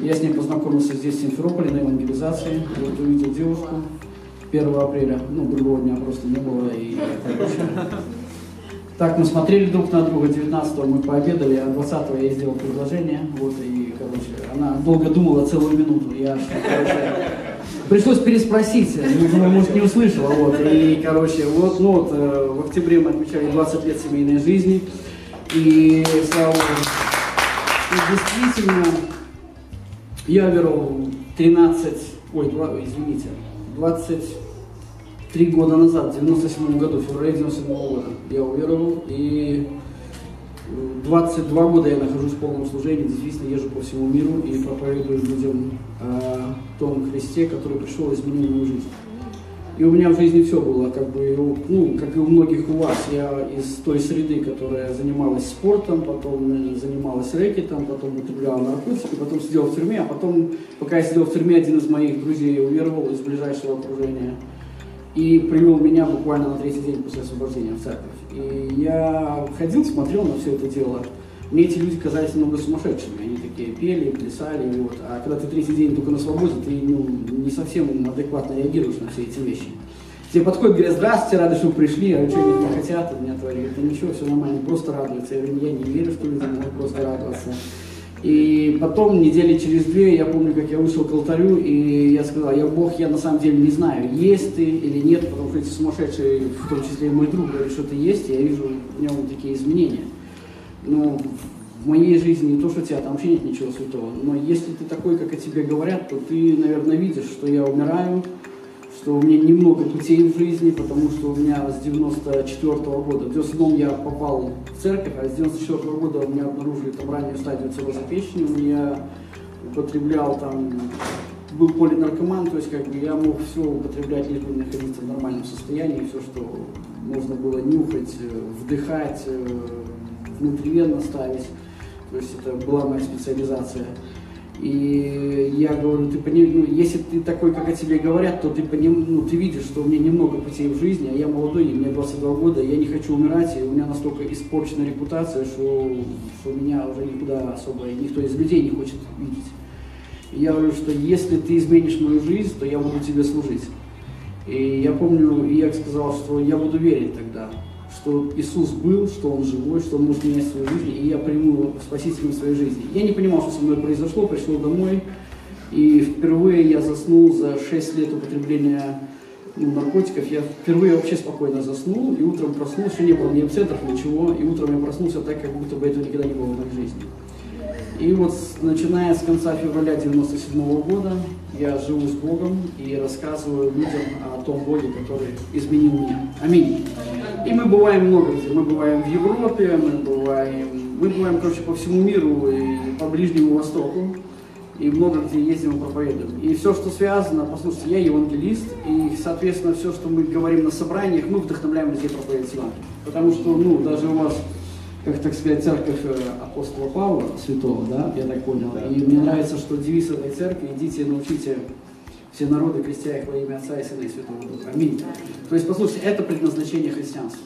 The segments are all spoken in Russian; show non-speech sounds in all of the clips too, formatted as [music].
Я с ней познакомился здесь, в Симферополе, на евангелизации. Вот увидел девушку 1 апреля. Ну, другого дня просто не было. И, так, мы смотрели друг на друга, 19-го мы пообедали, а 20-го я сделал предложение. Вот, и, короче, она долго думала целую минуту. Я, короче, пришлось переспросить, думаю, может, не услышала. Вот, и, короче, вот, ну, вот, э, в октябре мы отмечали 20 лет семейной жизни. И, слава Богу, и действительно, я веровал 13, ой, 2, извините, 23 года назад, в 97 году, в феврале 97 года, я уверовал, и 22 года я нахожусь в полном служении, действительно езжу по всему миру и проповедую людям о том Христе, который пришел и изменил мою жизнь. И у меня в жизни все было, как бы, ну, как и у многих у вас. Я из той среды, которая занималась спортом, потом занималась рэкетом, потом употребляла наркотики, потом сидел в тюрьме, а потом, пока я сидел в тюрьме, один из моих друзей уверовал из ближайшего окружения и привел меня буквально на третий день после освобождения в церковь. И я ходил, смотрел на все это дело. Мне эти люди казались немного сумасшедшими. Они такие пели, плясали. Вот. А когда ты третий день только на свободе, ты ну, не совсем адекватно реагируешь на все эти вещи. Тебе подходят, говорят, здравствуйте, рады, что вы пришли, а что, не хотят от меня творить? Да ничего, все нормально, просто радуются. Я говорю, я не верю, что люди могут просто радоваться. И потом, недели через две, я помню, как я вышел к алтарю, и я сказал, я Бог, я на самом деле не знаю, есть ты или нет, потому что эти сумасшедшие, в том числе и мой друг, говорит, что ты есть, и я вижу в нем такие изменения ну, в моей жизни не то, что тебя там вообще нет ничего святого, но если ты такой, как о тебе говорят, то ты, наверное, видишь, что я умираю, что у меня немного путей в жизни, потому что у меня с 94 -го года, в 97 я попал в церковь, а с 94 -го года у меня обнаружили там раннюю стадию цирроза печени, я употреблял там, был полинаркоман, то есть как бы я мог все употреблять, лишь бы находиться в нормальном состоянии, все, что можно было нюхать, э, вдыхать, э, внутривенно ставить. То есть это была моя специализация. И я говорю, ты поним, ну, если ты такой, как о тебе говорят, то ты, поним, ну, ты видишь, что у меня немного путей в жизни, а я молодой, мне 22 года, я не хочу умирать, и у меня настолько испорчена репутация, что, что меня уже никуда особо никто из людей не хочет видеть. И я говорю, что если ты изменишь мою жизнь, то я буду тебе служить. И я помню, я сказал, что я буду верить тогда что Иисус был, что Он живой, что Он может менять свою жизнь, и я приму Его спасителем своей жизни. Я не понимал, что со мной произошло, пришел домой, и впервые я заснул за 6 лет употребления ну, наркотиков. Я впервые вообще спокойно заснул, и утром проснулся, не было ни абсентов, ничего, и утром я проснулся так, как будто бы этого никогда не было в моей жизни. И вот начиная с конца февраля 97 -го года я живу с Богом и рассказываю людям о том Боге, который изменил меня. Аминь. И мы бываем много где. Мы бываем в Европе, мы бываем, мы бываем, короче, по всему миру и по Ближнему Востоку. И много где ездим и проповедуем. И все, что связано, послушайте, я евангелист, и, соответственно, все, что мы говорим на собраниях, мы вдохновляем людей проповедовать. Потому что, ну, даже у вас как так сказать, церковь э, апостола Павла, святого, да, я так понял. Да. И мне нравится, что девиз этой церкви, идите научите все народы, крестя их во имя Отца и Сына и Святого Духа. Аминь. То есть, послушайте, это предназначение христианства.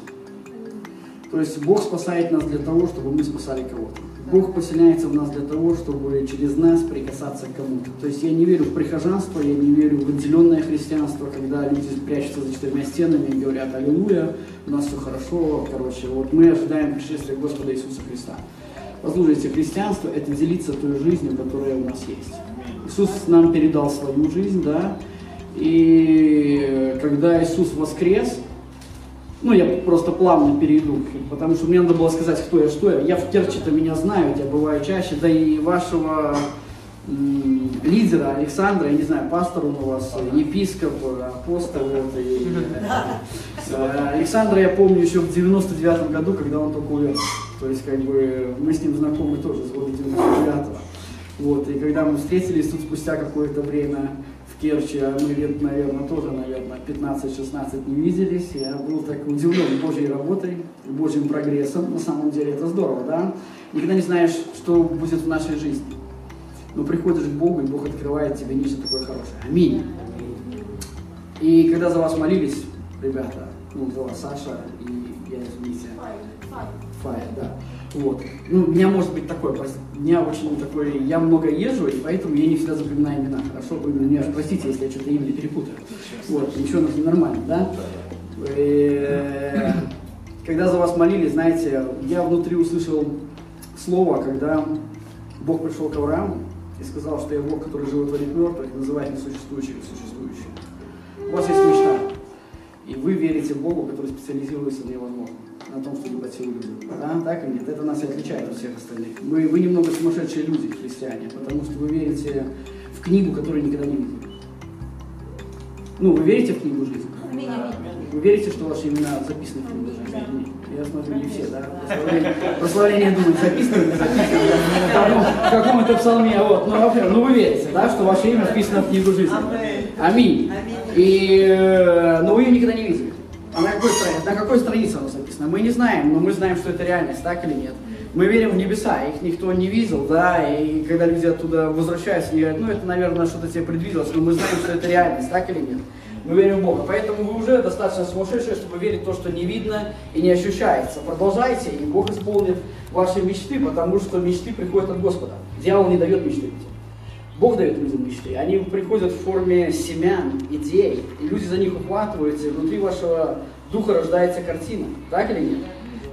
То есть Бог спасает нас для того, чтобы мы спасали кого-то. Бог поселяется в нас для того, чтобы через нас прикасаться к кому-то. То есть я не верю в прихожанство, я не верю в отделенное христианство, когда люди прячутся за четырьмя стенами и говорят «Аллилуйя, у нас все хорошо». Короче, вот мы ожидаем пришествия Господа Иисуса Христа. Послушайте, христианство – это делиться той жизнью, которая у нас есть. Иисус нам передал свою жизнь, да, и когда Иисус воскрес, ну, я просто плавно перейду, потому что мне надо было сказать, кто я, что я. Я в Керчи-то меня знают, я бываю чаще, да и вашего лидера Александра, я не знаю, пастор он у вас, епископ, апостол. Вот, и, [laughs] э, Александра я помню еще в 99 году, когда он только увез. То есть, как бы, мы с ним знакомы тоже с года 99-го. Вот, и когда мы встретились тут спустя какое-то время, Керчи, а мы лет, наверное, тоже, наверное, 15-16 не виделись. Я был так удивлен Божьей работой, Божьим прогрессом. На самом деле это здорово, да? Никогда не знаешь, что будет в нашей жизни. Но приходишь к Богу, и Бог открывает тебе нечто такое хорошее. Аминь. И когда за вас молились, ребята, ну, за вас Саша и я, извините, Фая, да. Вот. Ну, у меня может быть такое, у меня очень такой, я много езжу, и поэтому я не всегда запоминаю имена. Хорошо, вы меня простите, если я что-то имя перепутаю. Вот, ничего, нас нормально, да? Э, когда за вас молились, знаете, я внутри услышал слово, когда Бог пришел к Аврааму и сказал, что я Бог, который животворит мертвых, называет несуществующих существующим. У вас есть мечта, и вы верите в Богу, который специализируется на невозможном на том, что любят силу людей. Да? Так или нет? Это нас и отличает от всех остальных. Мы, вы немного сумасшедшие люди, христиане, потому что вы верите в книгу, которую никогда не видели. Ну, вы верите в книгу жизни? Вы верите, что ваши имена записаны в книгу жизни? Я смотрю, не все, да? Прославление, прославление думаю, записано или записано? В каком-то псалме, вот. Ну, ну, вы верите, да, что ваше имя вписано в книгу жизни? Аминь. И, э, но вы ее никогда не видели. А на какой странице? На какой странице оно записано? Мы не знаем, но мы знаем, что это реальность, так или нет. Мы верим в небеса, их никто не видел, да, и когда люди оттуда возвращаются, они говорят, ну это, наверное, что-то тебе предвиделось, но мы знаем, что это реальность, так или нет. Мы верим в Бога. Поэтому вы уже достаточно сумасшедшие, чтобы верить в то, что не видно и не ощущается. Продолжайте, и Бог исполнит ваши мечты, потому что мечты приходят от Господа. Дьявол не дает мечты. Бог дает людям мечты. Они приходят в форме семян, идей, и люди за них ухватываются, и внутри вашего духа рождается картина. Так или нет?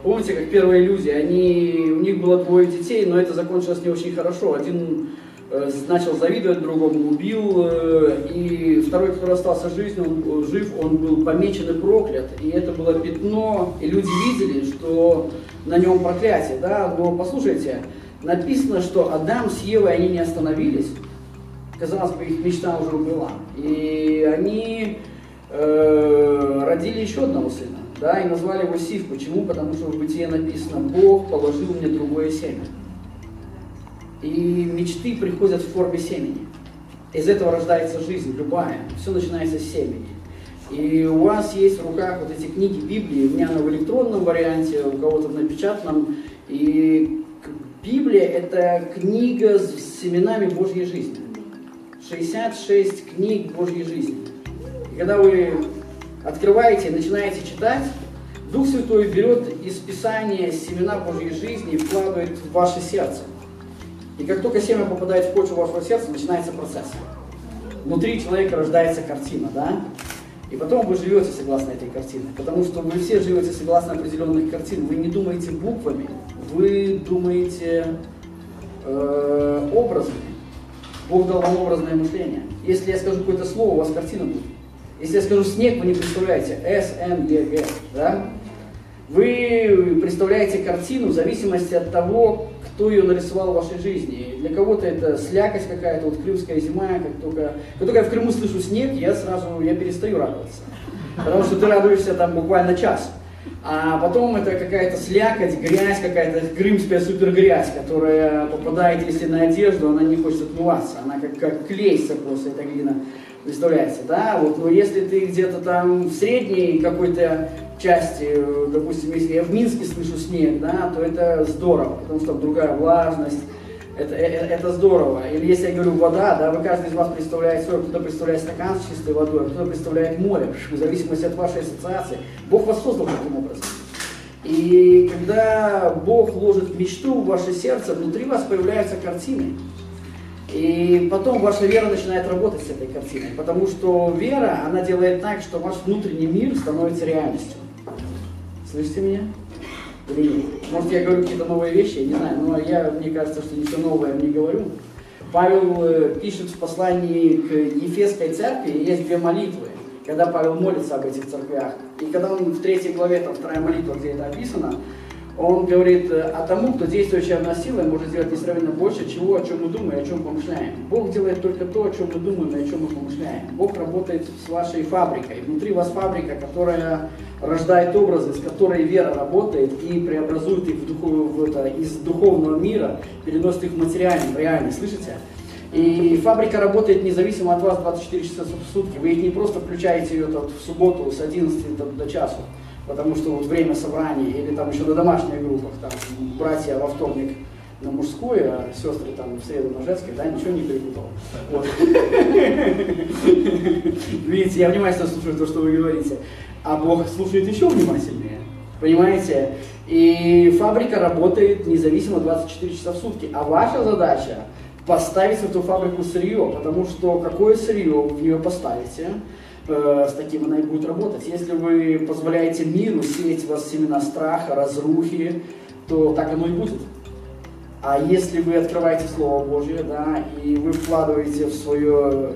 Помните, как первые люди, они, у них было двое детей, но это закончилось не очень хорошо. Один э, начал завидовать другому, убил, э, и второй, который остался жизнь, он, жив, он был помечен и проклят. И это было пятно, и люди видели, что на нем проклятие. Да? Но послушайте, написано, что Адам с Евой, они не остановились, казалось бы, их мечта уже была. И они э, родили еще одного сына, да, и назвали его Сив. Почему? Потому что в Бытие написано, Бог положил мне другое семя. И мечты приходят в форме семени. Из этого рождается жизнь, любая. Все начинается с семени. И у вас есть в руках вот эти книги Библии, у меня она в электронном варианте, у кого-то в напечатанном. И Библия – это книга с семенами Божьей жизни. 66 книг Божьей жизни. И когда вы открываете начинаете читать, Дух Святой берет из Писания семена Божьей жизни и вкладывает в ваше сердце. И как только семя попадает в почву вашего сердца, начинается процесс. Внутри человека рождается картина, да? И потом вы живете согласно этой картине. Потому что вы все живете согласно определенных картин. Вы не думаете буквами, вы думаете э, образами. Бог дал вам образное мышление. Если я скажу какое-то слово, у вас картина будет. Если я скажу снег, вы не представляете. С, Н, Г, Г. Да? Вы представляете картину в зависимости от того, кто ее нарисовал в вашей жизни. Для кого-то это слякость какая-то, вот крымская зима, как только, как только я в Крыму слышу снег, я сразу, я перестаю радоваться. Потому что ты радуешься там буквально час. А потом это какая-то слякоть, грязь какая-то, крымская супер грязь, которая попадает, если на одежду, она не хочет отмываться, она как, как клейся просто, эта глина. Представляется, да, вот, но если ты где-то там в средней какой-то части, допустим, если я в Минске слышу снег, да, то это здорово, потому что другая влажность, это, это, это здорово. Или если я говорю вода, да, вы каждый из вас представляет свой, кто-то представляет стакан с чистой водой, кто-то представляет море, в зависимости от вашей ассоциации. Бог вас создал таким образом. И когда Бог ложит мечту в ваше сердце, внутри вас появляются картины. И потом ваша вера начинает работать с этой картиной, потому что вера, она делает так, что ваш внутренний мир становится реальностью. Слышите меня? Может, я говорю какие-то новые вещи, я не знаю, но я, мне кажется, что ничего нового я не говорю. Павел э, пишет в послании к Ефесской церкви, есть две молитвы, когда Павел молится об этих церквях. И когда он в третьей главе, там вторая молитва, где это описано, он говорит, э, а тому, кто действующая нас силой, может сделать несравненно больше чего, о чем мы думаем, о чем помышляем. Бог делает только то, о чем мы думаем и о чем мы помышляем. Бог работает с вашей фабрикой. Внутри вас фабрика, которая рождает образы, с которой вера работает и преобразует их в духов, в это, из духовного мира, переносит их в материальный, в реальность. Слышите? И фабрика работает независимо от вас 24 часа в сутки. Вы их не просто включаете ее вот, в субботу с 11 до, до часу потому что вот время собраний, или там еще на домашних группах, там братья во вторник на мужскую, а сестры там в среду на женской, да, ничего не перепутал. [laughs] Видите, я внимательно слушаю то, что вы говорите, а Бог слушает еще внимательнее. Понимаете? И фабрика работает независимо 24 часа в сутки. А ваша задача поставить в эту фабрику сырье, потому что какое сырье в нее поставите, э, с таким она и будет работать. Если вы позволяете миру сеять в вас семена страха, разрухи, то так оно и будет. А если вы открываете Слово Божье, да, и вы вкладываете в свое,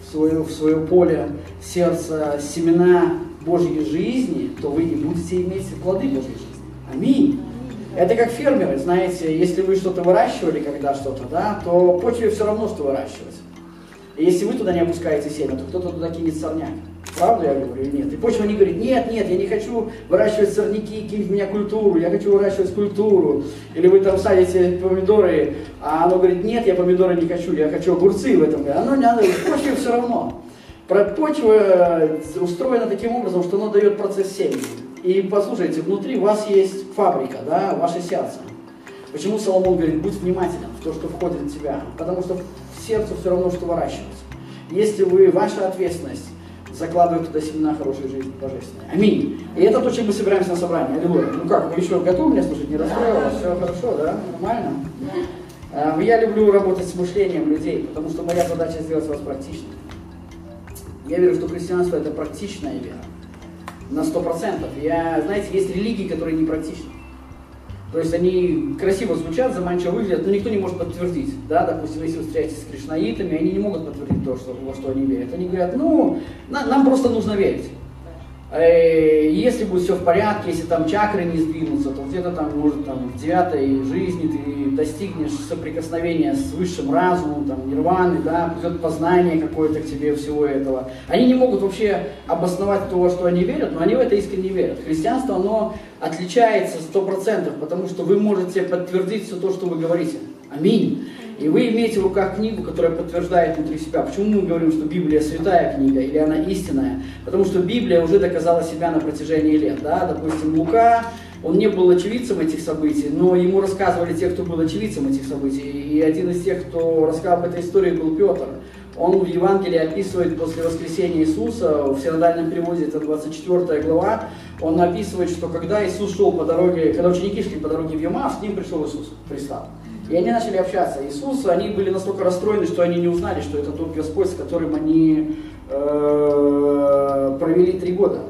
в свое, в свое поле сердца семена Божьей жизни, то вы и будете иметь плоды Божьей жизни. Аминь. Это как фермеры, знаете, если вы что-то выращивали, когда что-то, да, то почве все равно, что выращивать. И если вы туда не опускаете семя, то кто-то туда кинет сорняк. Правда я говорю или нет? И почва не говорит, нет, нет, я не хочу выращивать сорняки, кинь в меня культуру, я хочу выращивать культуру. Или вы там садите помидоры, а оно говорит, нет, я помидоры не хочу, я хочу огурцы в этом. Оно не надо, почве все равно. Почва устроена таким образом, что оно дает процесс семени. И послушайте, внутри вас есть фабрика, да, ваше сердце. Почему Соломон говорит, будь внимателен в то, что входит в тебя? Потому что в сердце все равно, что выращивать. Если вы, ваша ответственность, закладывать туда семена хорошей жизни божественной. Аминь. И это то, чем мы собираемся на собрании. Аллилуйя. Ну как, вы еще готовы меня слушать? Не расстроилась? Все хорошо, да? Нормально? А, я люблю работать с мышлением людей, потому что моя задача сделать вас практичным. Я верю, что христианство это практичная вера на сто процентов. Я, знаете, есть религии, которые не практичны. То есть они красиво звучат, заманчиво выглядят, но никто не может подтвердить. Да, допустим, если вы встретитесь с кришнаитами, они не могут подтвердить то, что, во что они верят. Они говорят, ну, на, нам просто нужно верить. Э, если будет все в порядке, если там чакры не сдвинутся, то где-то там, может, там, в девятой жизни ты достигнешь соприкосновения с высшим разумом, там, нирваны, да, придет познание какое-то к тебе всего этого. Они не могут вообще обосновать то, что они верят, но они в это искренне верят. Христианство, оно отличается сто процентов, потому что вы можете подтвердить все то, что вы говорите. Аминь. И вы имеете в руках книгу, которая подтверждает внутри себя. Почему мы говорим, что Библия святая книга или она истинная? Потому что Библия уже доказала себя на протяжении лет. Да? Допустим, Лука, он не был очевидцем этих событий, но ему рассказывали те, кто был очевидцем этих событий. И один из тех, кто рассказал об этой истории, был Петр. Он в Евангелии описывает после воскресения Иисуса, в синодальном переводе это 24 глава, он описывает, что когда Иисус шел по дороге, когда ученики шли по дороге в Ямав, с ним пришел Иисус, пристал. И они начали общаться. Иисус, они были настолько расстроены, что они не узнали, что это тот Господь, с которым они э, провели три года.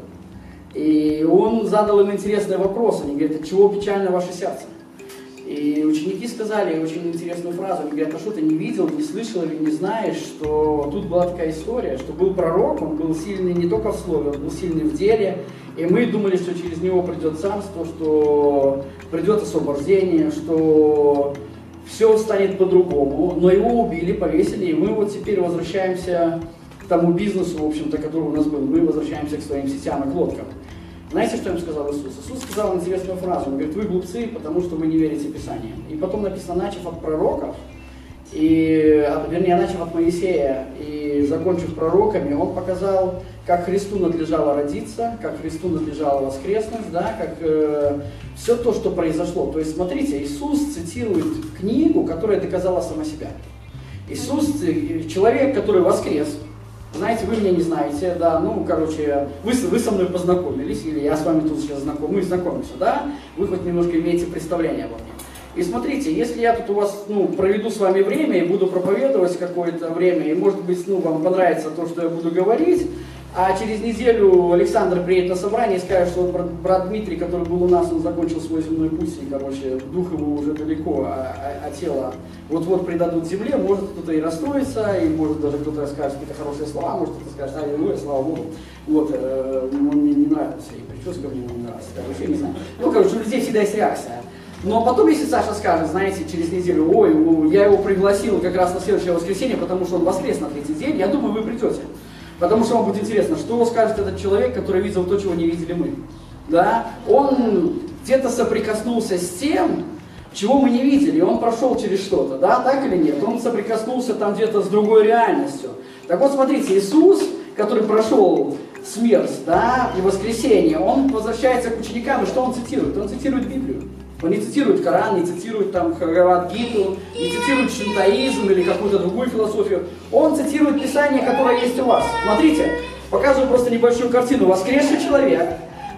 И он задал им интересный вопрос. Они говорят, от чего печально ваше сердце? И ученики сказали очень интересную фразу. Они говорят, а что ты не видел, не слышал или не знаешь, что тут была такая история, что был пророк, он был сильный не только в слове, он был сильный в деле. И мы думали, что через него придет царство, что придет освобождение, что все станет по-другому, но его убили, повесили, и мы вот теперь возвращаемся к тому бизнесу, в общем-то, который у нас был, мы возвращаемся к своим сетям и лодкам. Знаете, что им сказал Иисус? Иисус сказал интересную фразу, он говорит, вы глупцы, потому что вы не верите Писанию. И потом написано, начав от пророков, и, вернее, начав от Моисея и закончив пророками, он показал, как Христу надлежало родиться, как Христу надлежало воскреснуть, да, как э, все то, что произошло. То есть, смотрите, Иисус цитирует книгу, которая доказала сама себя. Иисус, э, человек, который воскрес, знаете, вы меня не знаете, да, ну, короче, вы, вы со мной познакомились, или я с вами тут сейчас знаком, мы знакомимся, да, вы хоть немножко имеете представление обо мне. И смотрите, если я тут у вас ну, проведу с вами время и буду проповедовать какое-то время, и может быть ну, вам понравится то, что я буду говорить, а через неделю Александр приедет на собрание и скажет, что брат, брат Дмитрий, который был у нас, он закончил свой земной путь, и, короче, дух его уже далеко, а, а, а тело вот-вот предадут земле, может кто-то и расстроится, и может даже кто-то скажет какие-то хорошие слова, может кто-то скажет, аллилуйя, слава Богу. Вот, э, мне не нравится, и прическа мне не нравится, короче, не знаю. Ну, короче, у людей всегда есть реакция. Но потом, если Саша скажет, знаете, через неделю, ой, я его пригласил как раз на следующее воскресенье, потому что он воскрес на третий день, я думаю, вы придете. Потому что вам будет интересно, что скажет этот человек, который видел то, чего не видели мы. Да? Он где-то соприкоснулся с тем, чего мы не видели, и он прошел через что-то, да, так или нет? Он соприкоснулся там где-то с другой реальностью. Так вот, смотрите, Иисус, который прошел смерть, да, и воскресенье, он возвращается к ученикам, и что он цитирует? Он цитирует Библию. Он не цитирует Коран, не цитирует там Хагават Гиту, не цитирует шинтаизм или какую-то другую философию. Он цитирует Писание, которое есть у вас. Смотрите, показываю просто небольшую картину. Воскресший человек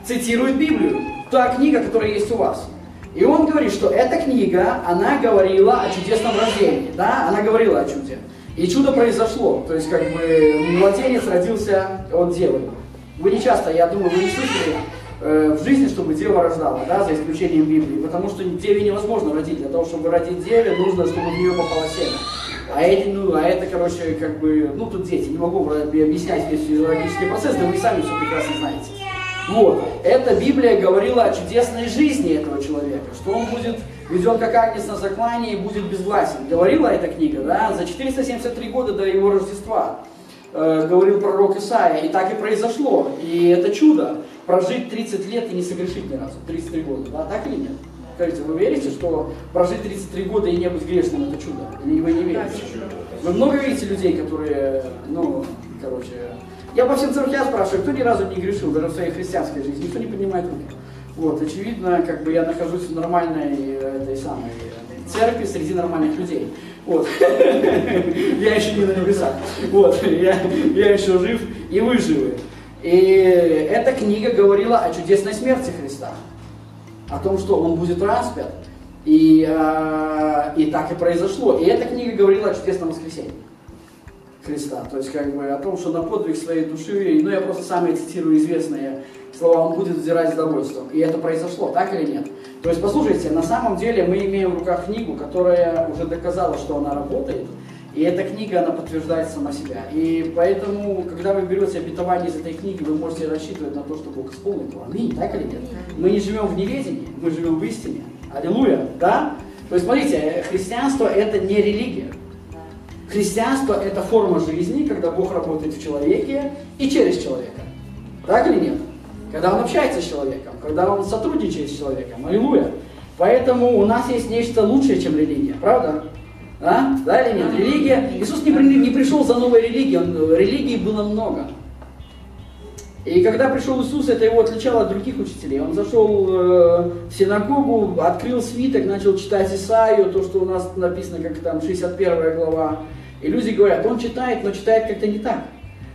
цитирует Библию. та книга, которая есть у вас. И он говорит, что эта книга, она говорила о чудесном рождении, да, она говорила о чуде. И чудо произошло, то есть как бы младенец родился от девы. Вы не часто, я думаю, вы не слышали э, в жизни, чтобы дева рождала, да, за исключением Библии, потому что деве невозможно родить. Для того, чтобы родить деве, нужно, чтобы в нее попало семя. А эти, ну, а это, короче, как бы, ну, тут дети, не могу объяснять весь физиологический процесс, да вы сами все прекрасно знаете. Вот. Эта Библия говорила о чудесной жизни этого человека, что он будет веден как агнец на заклание и будет безгласен. Говорила эта книга, да, за 473 года до его Рождества э, говорил пророк Исаия, и так и произошло. И это чудо, прожить 30 лет и не согрешить ни разу, 33 года, да, так или нет? Скажите, вы верите, что прожить 33 года и не быть грешным это чудо? Или вы не верите? Вы много видите людей, которые, ну, короче, я по всем церквям спрашиваю, кто ни разу не грешил, даже в своей христианской жизни, никто не поднимает руки. Вот, очевидно, как бы я нахожусь в нормальной этой самой церкви среди нормальных людей. Вот. [laughs] Я еще не на небесах. Вот. Я, я еще жив, и вы живы. И эта книга говорила о чудесной смерти Христа. О том, что он будет распят. И, э, и так и произошло. И эта книга говорила о чудесном воскресении. Христа. То есть как бы о том, что на подвиг своей души, ну я просто сами цитирую известные слова, он будет взирать с довольством. И это произошло, так или нет? То есть послушайте, на самом деле мы имеем в руках книгу, которая уже доказала, что она работает, и эта книга, она подтверждает сама себя. И поэтому, когда вы берете обетование из этой книги, вы можете рассчитывать на то, что Бог исполнит его. Аминь, так или нет? Мы не живем в неведении, мы живем в истине. Аллилуйя, да? То есть, смотрите, христианство это не религия. Христианство – это форма жизни, когда Бог работает в человеке и через человека. Так или нет? Когда Он общается с человеком, когда Он сотрудничает с человеком. Аллилуйя. Поэтому у нас есть нечто лучшее, чем религия. Правда? А? Да или нет? Религия. Иисус не, не пришел за новой религией. Он, религии было много. И когда пришел Иисус, это его отличало от других учителей. Он зашел э, в синагогу, открыл свиток, начал читать Исаию, то, что у нас написано, как там 61 глава. И люди говорят, он читает, но читает как-то не так.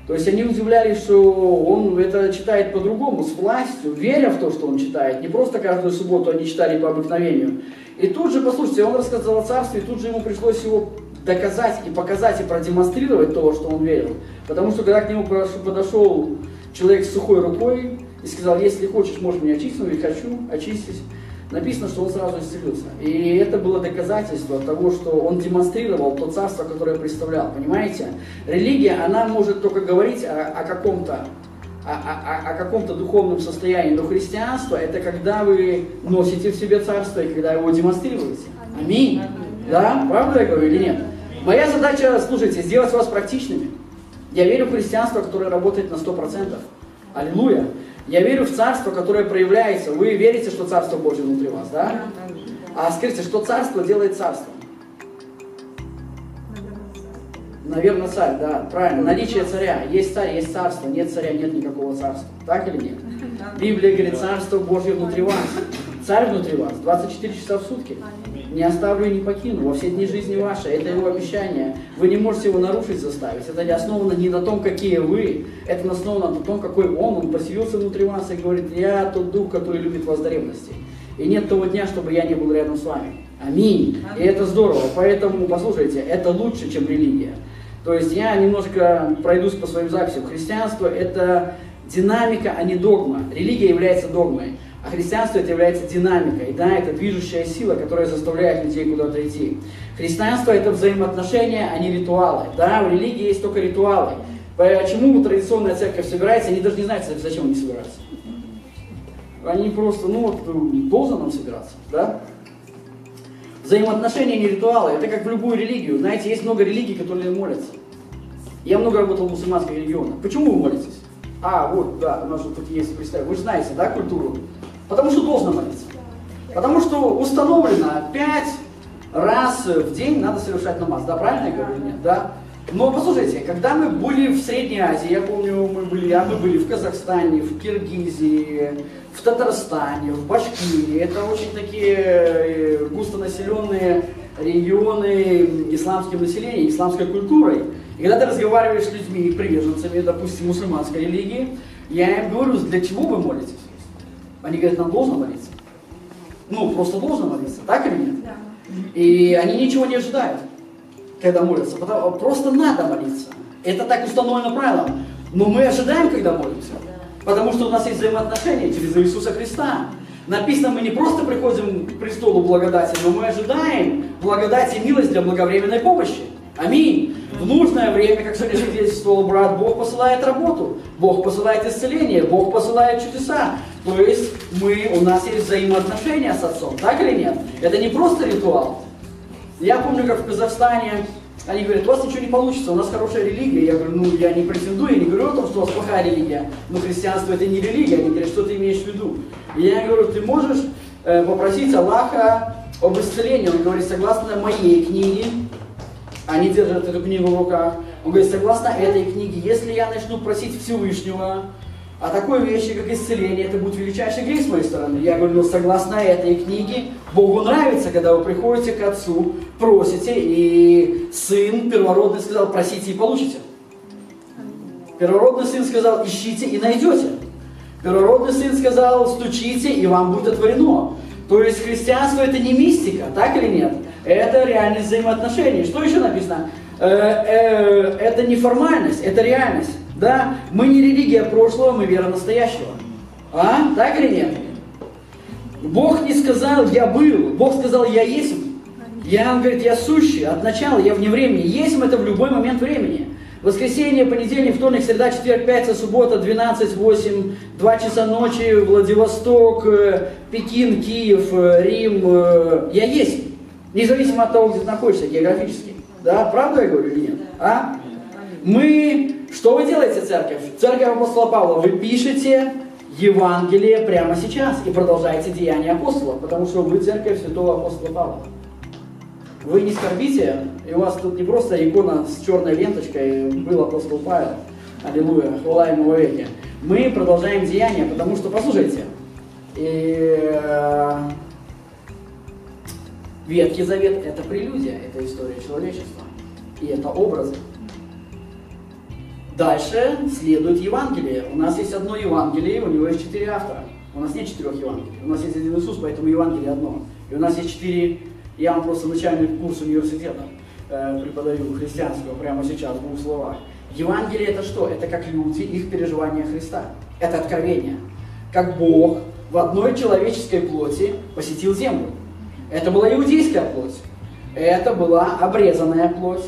То есть они удивлялись, что он это читает по-другому, с властью, веря в то, что он читает. Не просто каждую субботу они читали по обыкновению. И тут же, послушайте, он рассказал о царстве, и тут же ему пришлось его доказать и показать и продемонстрировать то, что он верил. Потому что когда к нему подошел человек с сухой рукой и сказал, если хочешь, можешь меня очистить, но я хочу, очистить написано, что он сразу исцелился. И это было доказательство того, что он демонстрировал то царство, которое представлял. Понимаете? Религия, она может только говорить о, о каком-то о, о, о каком-то духовном состоянии, но христианство это когда вы носите в себе царство и когда его демонстрируете. Аминь. Да? Правда я говорю или нет? Моя задача, слушайте, сделать вас практичными. Я верю в христианство, которое работает на 100%. Аллилуйя. Я верю в царство, которое проявляется. Вы верите, что царство Божье внутри вас, да? А скажите, что царство делает царство? Наверное, царь, да, правильно. Наличие царя. Есть царь, есть царство. Нет царя, нет никакого царства. Так или нет? Библия говорит, царство Божье внутри вас. Царь внутри вас. 24 часа в сутки. Не оставлю и не покину во все дни жизни вашей. Это его обещание. Вы не можете его нарушить, заставить. Это не основано не на том, какие вы. Это основано на том, какой он. Он поселился внутри вас и говорит, я тот дух, который любит вас до ревности. И нет того дня, чтобы я не был рядом с вами. Аминь. И это здорово. Поэтому, послушайте, это лучше, чем религия. То есть я немножко пройдусь по своим записям. Христианство – это динамика, а не догма. Религия является догмой. А христианство это является динамикой, да, это движущая сила, которая заставляет людей куда-то идти. Христианство это взаимоотношения, а не ритуалы. Да, в религии есть только ритуалы. Почему традиционная церковь собирается, они даже не знают, зачем они собираются. Они просто, ну вот, должен нам собираться, да? Взаимоотношения не ритуалы, это как в любую религию. Знаете, есть много религий, которые молятся. Я много работал в мусульманских регионах. Почему вы молитесь? А, вот, да, у нас тут есть, представь, вы же знаете, да, культуру Потому что должно молиться. Потому что установлено пять раз в день надо совершать намаз. Да, правильно я говорю? Нет, да? Но послушайте, когда мы были в Средней Азии, я помню, мы были, а мы были в Казахстане, в Киргизии, в Татарстане, в Башкирии. Это очень такие э, густонаселенные регионы исламским населением, исламской культурой. И когда ты разговариваешь с людьми, приверженцами, допустим, мусульманской религии, я им говорю, для чего вы молитесь? Они говорят, нам должно молиться. Ну, просто должно молиться, так или нет? Да. И они ничего не ожидают, когда молятся. Потому, просто надо молиться. Это так установлено правилом. Но мы ожидаем, когда молимся. Потому что у нас есть взаимоотношения через Иисуса Христа. Написано, мы не просто приходим к престолу благодати, но мы ожидаем благодати и милость для благовременной помощи. Аминь. В нужное время, как сегодня свидетельствовал брат, Бог посылает работу, Бог посылает исцеление, Бог посылает чудеса. То есть мы, у нас есть взаимоотношения с Отцом, так или нет? Это не просто ритуал. Я помню, как в Казахстане они говорят, у вас ничего не получится, у нас хорошая религия. Я говорю, ну я не претендую, я не говорю о том, что у вас плохая религия. Но христианство это не религия. Они говорят, что ты имеешь в виду? И я говорю, ты можешь э, попросить Аллаха об исцелении. Он говорит, согласно моей книге, они держат эту книгу в руках. Он говорит, согласно этой книге, если я начну просить Всевышнего о такой вещи, как исцеление, это будет величайший грех с моей стороны. Я говорю, ну согласно этой книге, Богу нравится, когда вы приходите к Отцу, просите, и Сын первородный сказал, просите и получите. Первородный Сын сказал, ищите и найдете. Первородный Сын сказал, стучите, и вам будет отворено. То есть христианство это не мистика, так или нет? Это реальность взаимоотношений. Что еще написано? Э, э, это не формальность, это реальность. Да? Мы не религия прошлого, мы вера настоящего. А? Так или нет? Бог не сказал «я был», Бог сказал «я есть». Я, он говорит, я сущий, от начала, я вне времени. Есть это в любой момент времени. Воскресенье, понедельник, вторник, среда, четверг, пятница, суббота, 12, 8, 2 часа ночи, Владивосток, э, Пекин, Киев, Рим. Я есть. Независимо от того, где ты находишься географически. Да, правда я говорю или нет? А? Мы, что вы делаете, церковь? Церковь апостола Павла, вы пишете Евангелие прямо сейчас и продолжаете деяния апостола, потому что вы церковь святого апостола Павла. Вы не скорбите, и у вас тут не просто икона с черной ленточкой был апостол Павел. Аллилуйя, хвала ему веки. Мы продолжаем деяния, потому что, послушайте, и э, Ветхий Завет – это прелюдия, это история человечества. И это образы. Дальше следует Евангелие. У нас есть одно Евангелие, у него есть четыре автора. У нас нет четырех Евангелий. У нас есть один Иисус, поэтому Евангелие одно. И у нас есть четыре... Я вам просто начальный курс университета э, преподаю христианского прямо сейчас в двух словах. Евангелие это что? Это как люди, их переживания Христа. Это откровение. Как Бог в одной человеческой плоти посетил землю. Это была иудейская плоть. Это была обрезанная плоть.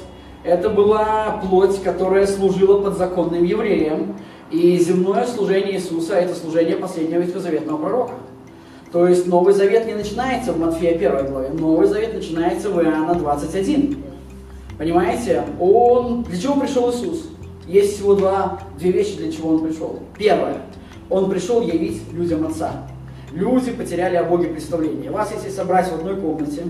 Это была плоть, которая служила подзаконным евреям. И земное служение Иисуса – это служение последнего ветхозаветного пророка. То есть Новый Завет не начинается в Матфея 1 главе, Новый Завет начинается в Иоанна 21. Понимаете? Он... Для чего пришел Иисус? Есть всего два, две вещи, для чего Он пришел. Первое. Он пришел явить людям Отца. Люди потеряли о Боге представление. Вас, если собрать в одной комнате,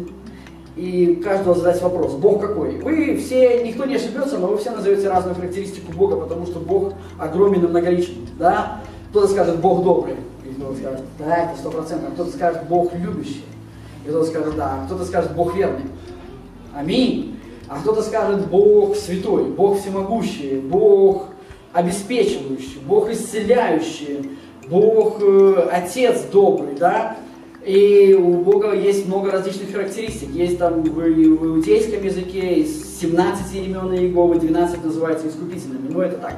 и каждого задать вопрос, Бог какой? Вы все, никто не ошибется, но вы все назовете разную характеристику Бога, потому что Бог огромен и многоличный. Да? Кто-то скажет, Бог добрый. И кто-то скажет, да, это сто процентов. Кто-то скажет, Бог любящий. И кто-то скажет, да. Кто-то скажет, Бог верный. Аминь. А кто-то скажет, Бог святой, Бог всемогущий, Бог обеспечивающий, Бог исцеляющий, Бог э, Отец добрый, да? И у Бога есть много различных характеристик. Есть там в, иудейском языке из 17 имен Иеговы, 12 называются искупительными. Ну, это так.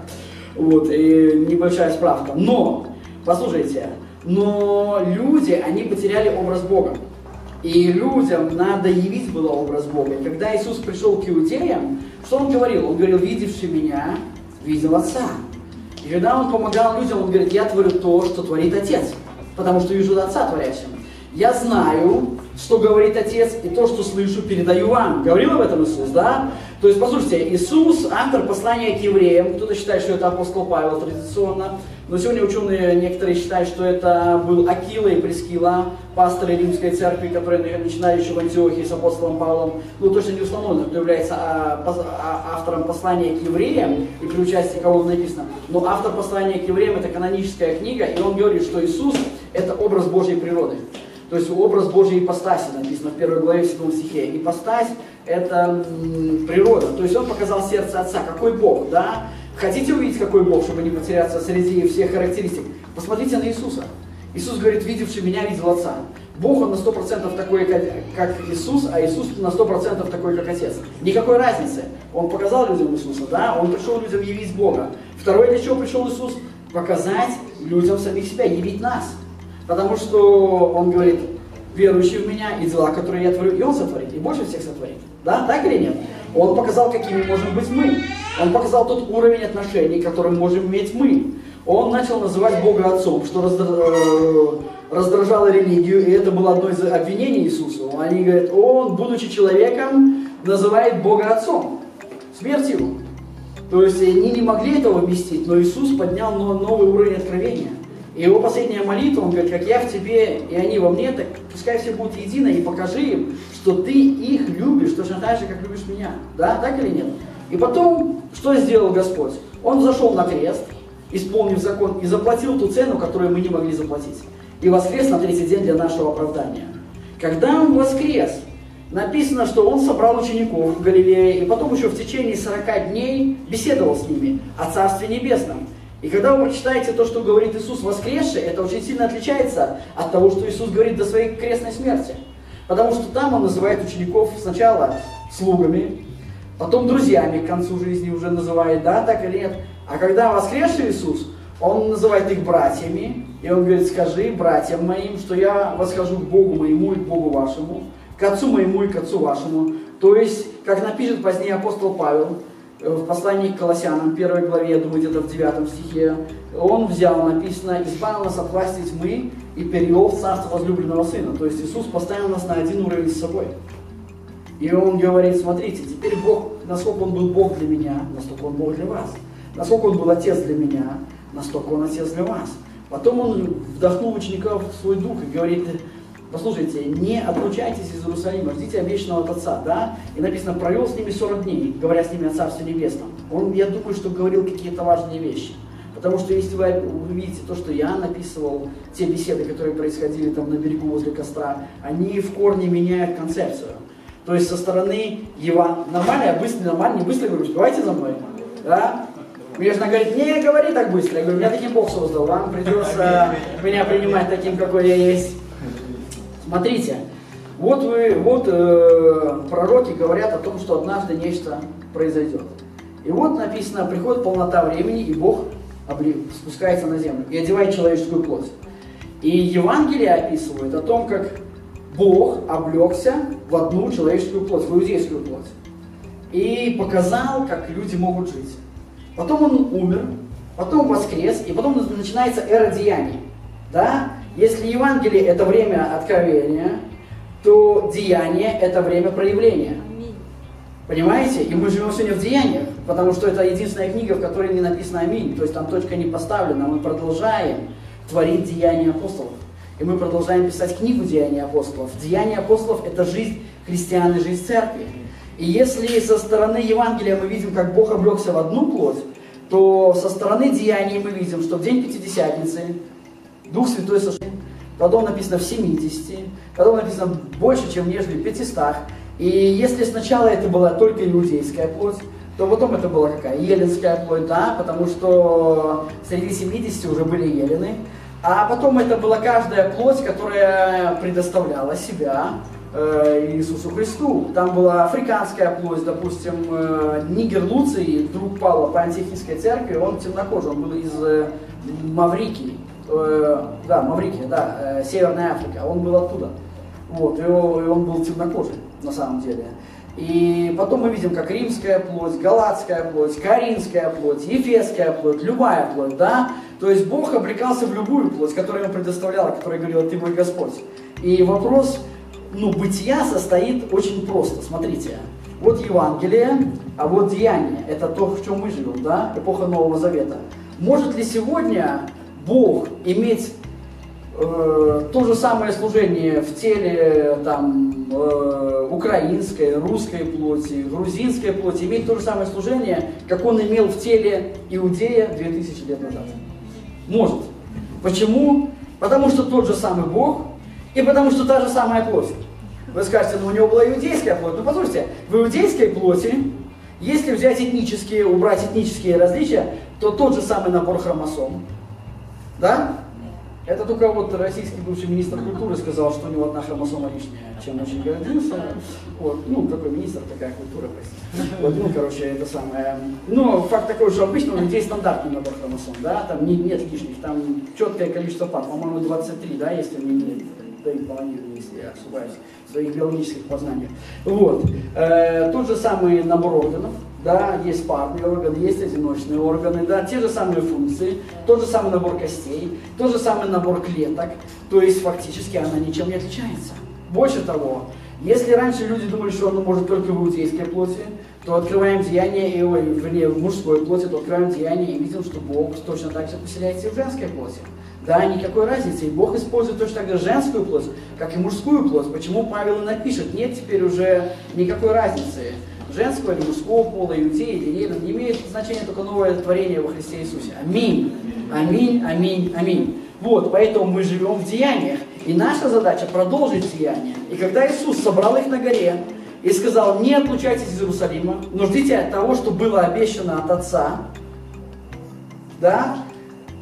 Вот, и небольшая справка. Но, послушайте, но люди, они потеряли образ Бога. И людям надо явить было образ Бога. Когда Иисус пришел к иудеям, что Он говорил? Он говорил, видевший меня, видел Отца. И когда Он помогал людям, Он говорит, я творю то, что творит Отец, потому что вижу Отца творящего. Я знаю, что говорит Отец, и то, что слышу, передаю вам. Говорил об этом Иисус, да? То есть, послушайте, Иисус, автор послания к евреям, кто-то считает, что это апостол Павел традиционно, но сегодня ученые некоторые считают, что это был Акила и Прескила, пасторы римской церкви, которые начинали еще в Антиохии с апостолом Павлом. Ну, точно не установлено, кто является а, а, автором послания к евреям и при участии кого написано. Но автор послания к евреям это каноническая книга, и он говорит, что Иисус это образ Божьей природы. То есть образ Божьей ипостаси написано в первой главе в 7 стихе. Ипостась – это природа. То есть он показал сердце Отца. Какой Бог, да? Хотите увидеть, какой Бог, чтобы не потеряться среди всех характеристик? Посмотрите на Иисуса. Иисус говорит, видевший меня, видел Отца. Бог, он на 100% такой, как Иисус, а Иисус на 100% такой, как Отец. Никакой разницы. Он показал людям Иисуса, да? Он пришел людям явить Бога. Второе, для чего пришел Иисус? Показать людям самих себя, явить нас. Потому что Он говорит, верующий в меня, и дела, которые я творю, и Он сотворит, и больше всех сотворит. Да, так или нет? Он показал, какими можем быть мы. Он показал тот уровень отношений, который можем иметь мы. Он начал называть Бога Отцом, что э, раздражало религию, и это было одно из обвинений Иисусу. Они говорят, он, будучи человеком, называет Бога Отцом. Смерть его. То есть они не могли этого вместить, но Иисус поднял новый уровень откровения. И его последняя молитва, он говорит, как я в тебе, и они во мне, так пускай все будут едины, и покажи им, что ты их любишь, точно так же, как любишь меня. Да, так или нет? И потом, что сделал Господь? Он зашел на крест, исполнив закон, и заплатил ту цену, которую мы не могли заплатить. И воскрес на третий день для нашего оправдания. Когда он воскрес, написано, что он собрал учеников в Галилее, и потом еще в течение 40 дней беседовал с ними о Царстве Небесном. И когда вы прочитаете то, что говорит Иисус воскресший, это очень сильно отличается от того, что Иисус говорит до своей крестной смерти. Потому что там он называет учеников сначала слугами, потом друзьями к концу жизни уже называет, да, так или нет. А когда воскресший Иисус, он называет их братьями, и он говорит, скажи братьям моим, что я восхожу к Богу моему и к Богу вашему, к Отцу моему и к Отцу вашему. То есть, как напишет позднее апостол Павел, в послании к Колоссянам, первой главе, я думаю, где-то в девятом стихе, он взял, написано, избавил нас от власти тьмы и перевел в царство возлюбленного Сына. То есть Иисус поставил нас на один уровень с собой. И он говорит, смотрите, теперь Бог, насколько Он был Бог для меня, настолько Он Бог для вас. Насколько Он был Отец для меня, настолько Он Отец для вас. Потом Он вдохнул учеников в свой дух и говорит, послушайте, не отлучайтесь из Иерусалима, ждите обещанного от Отца, да? И написано, провел с ними 40 дней, говоря с ними о Царстве Небесном. Он, я думаю, что говорил какие-то важные вещи. Потому что если вы увидите то, что я написывал, те беседы, которые происходили там на берегу возле костра, они в корне меняют концепцию. То есть со стороны Ева... Нормально, я быстро, нормально, не быстро говорю, успевайте за мной. Да? Мне жена говорит, не говори так быстро. Я говорю, меня таким Бог создал, вам придется меня принимать таким, какой я есть. Смотрите, вот, вы, вот э, пророки говорят о том, что однажды нечто произойдет. И вот написано, приходит полнота времени, и Бог спускается на землю и одевает человеческую плоть. И Евангелие описывает о том, как Бог облегся в одну человеческую плоть, в иудейскую плоть. И показал, как люди могут жить. Потом он умер, потом воскрес, и потом начинается эра деяний. Да? Если Евангелие это время откровения, то деяние это время проявления. Понимаете? И мы живем сегодня в деяниях, потому что это единственная книга, в которой не написано аминь. То есть там точка не поставлена. Мы продолжаем творить деяния апостолов. И мы продолжаем писать книгу «Деяния апостолов». Деяния апостолов – это жизнь христиан и жизнь церкви. И если со стороны Евангелия мы видим, как Бог облегся в одну плоть, то со стороны деяний мы видим, что в день Пятидесятницы Дух Святой сошел, потом написано в 70, потом написано больше, чем нежели в 500. И если сначала это была только иудейская плоть, то потом это была какая? Еленская плоть, да, потому что среди 70 уже были елены. А потом это была каждая плоть, которая предоставляла себя э, Иисусу Христу. Там была африканская плоть, допустим, э, Нигер Луций, друг Павла по антихийской церкви, он темнокожий, он был из э, Маврикии. Э, да, Маврикия, да, э, Северная Африка, он был оттуда. Вот, и он, и он был темнокожий на самом деле. И потом мы видим, как римская плоть, галатская плоть, каринская плоть, ефесская плоть, любая плоть, да? То есть Бог обрекался в любую плоть, которую ему предоставлял, которая говорила, ты мой Господь. И вопрос, ну, бытия состоит очень просто. Смотрите, вот Евангелие, а вот деяние. Это то, в чем мы живем, да? Эпоха Нового Завета. Может ли сегодня Бог иметь э, то же самое служение в теле там, э, украинской, русской плоти, грузинской плоти, иметь то же самое служение, как он имел в теле Иудея 2000 лет назад. Может. Почему? Потому что тот же самый Бог, и потому что та же самая плоть. Вы скажете, ну у него была иудейская плоть. Ну послушайте, в иудейской плоти, если взять этнические, убрать этнические различия, то тот же самый набор хромосом, да? Это только вот российский бывший министр культуры сказал, что у него одна хромосома лишняя, чем очень гордился. Вот, ну, такой министр, такая культура, простите. Вот, ну, короче, это самое. Но факт такой, что обычно у людей стандартный набор хромосом, да, там не, нет лишних, там четкое количество пар, по-моему, 23, да, если мне не да и половину, если я ошибаюсь, в своих биологических познаниях. Вот. Э, тот же самый набор органов, да, есть парные органы, есть одиночные органы, да, те же самые функции, тот же самый набор костей, тот же самый набор клеток, то есть фактически она ничем не отличается. Больше того, если раньше люди думали, что оно может только в иудейской плоти, то открываем деяние, и, вернее, в мужской плоти, то открываем деяние и видим, что Бог точно так же поселяется в женской плоти. Да, никакой разницы. И Бог использует точно так же женскую плоть, как и мужскую плоть. Почему Павел и напишет? Нет теперь уже никакой разницы. Женского или мужского пола, иудеи или нет, не имеет значения только новое творение во Христе Иисусе. Аминь. Аминь, аминь, аминь. Вот, поэтому мы живем в деяниях. И наша задача продолжить деяния. И когда Иисус собрал их на горе и сказал, не отлучайтесь из Иерусалима, но ждите от того, что было обещано от Отца, да,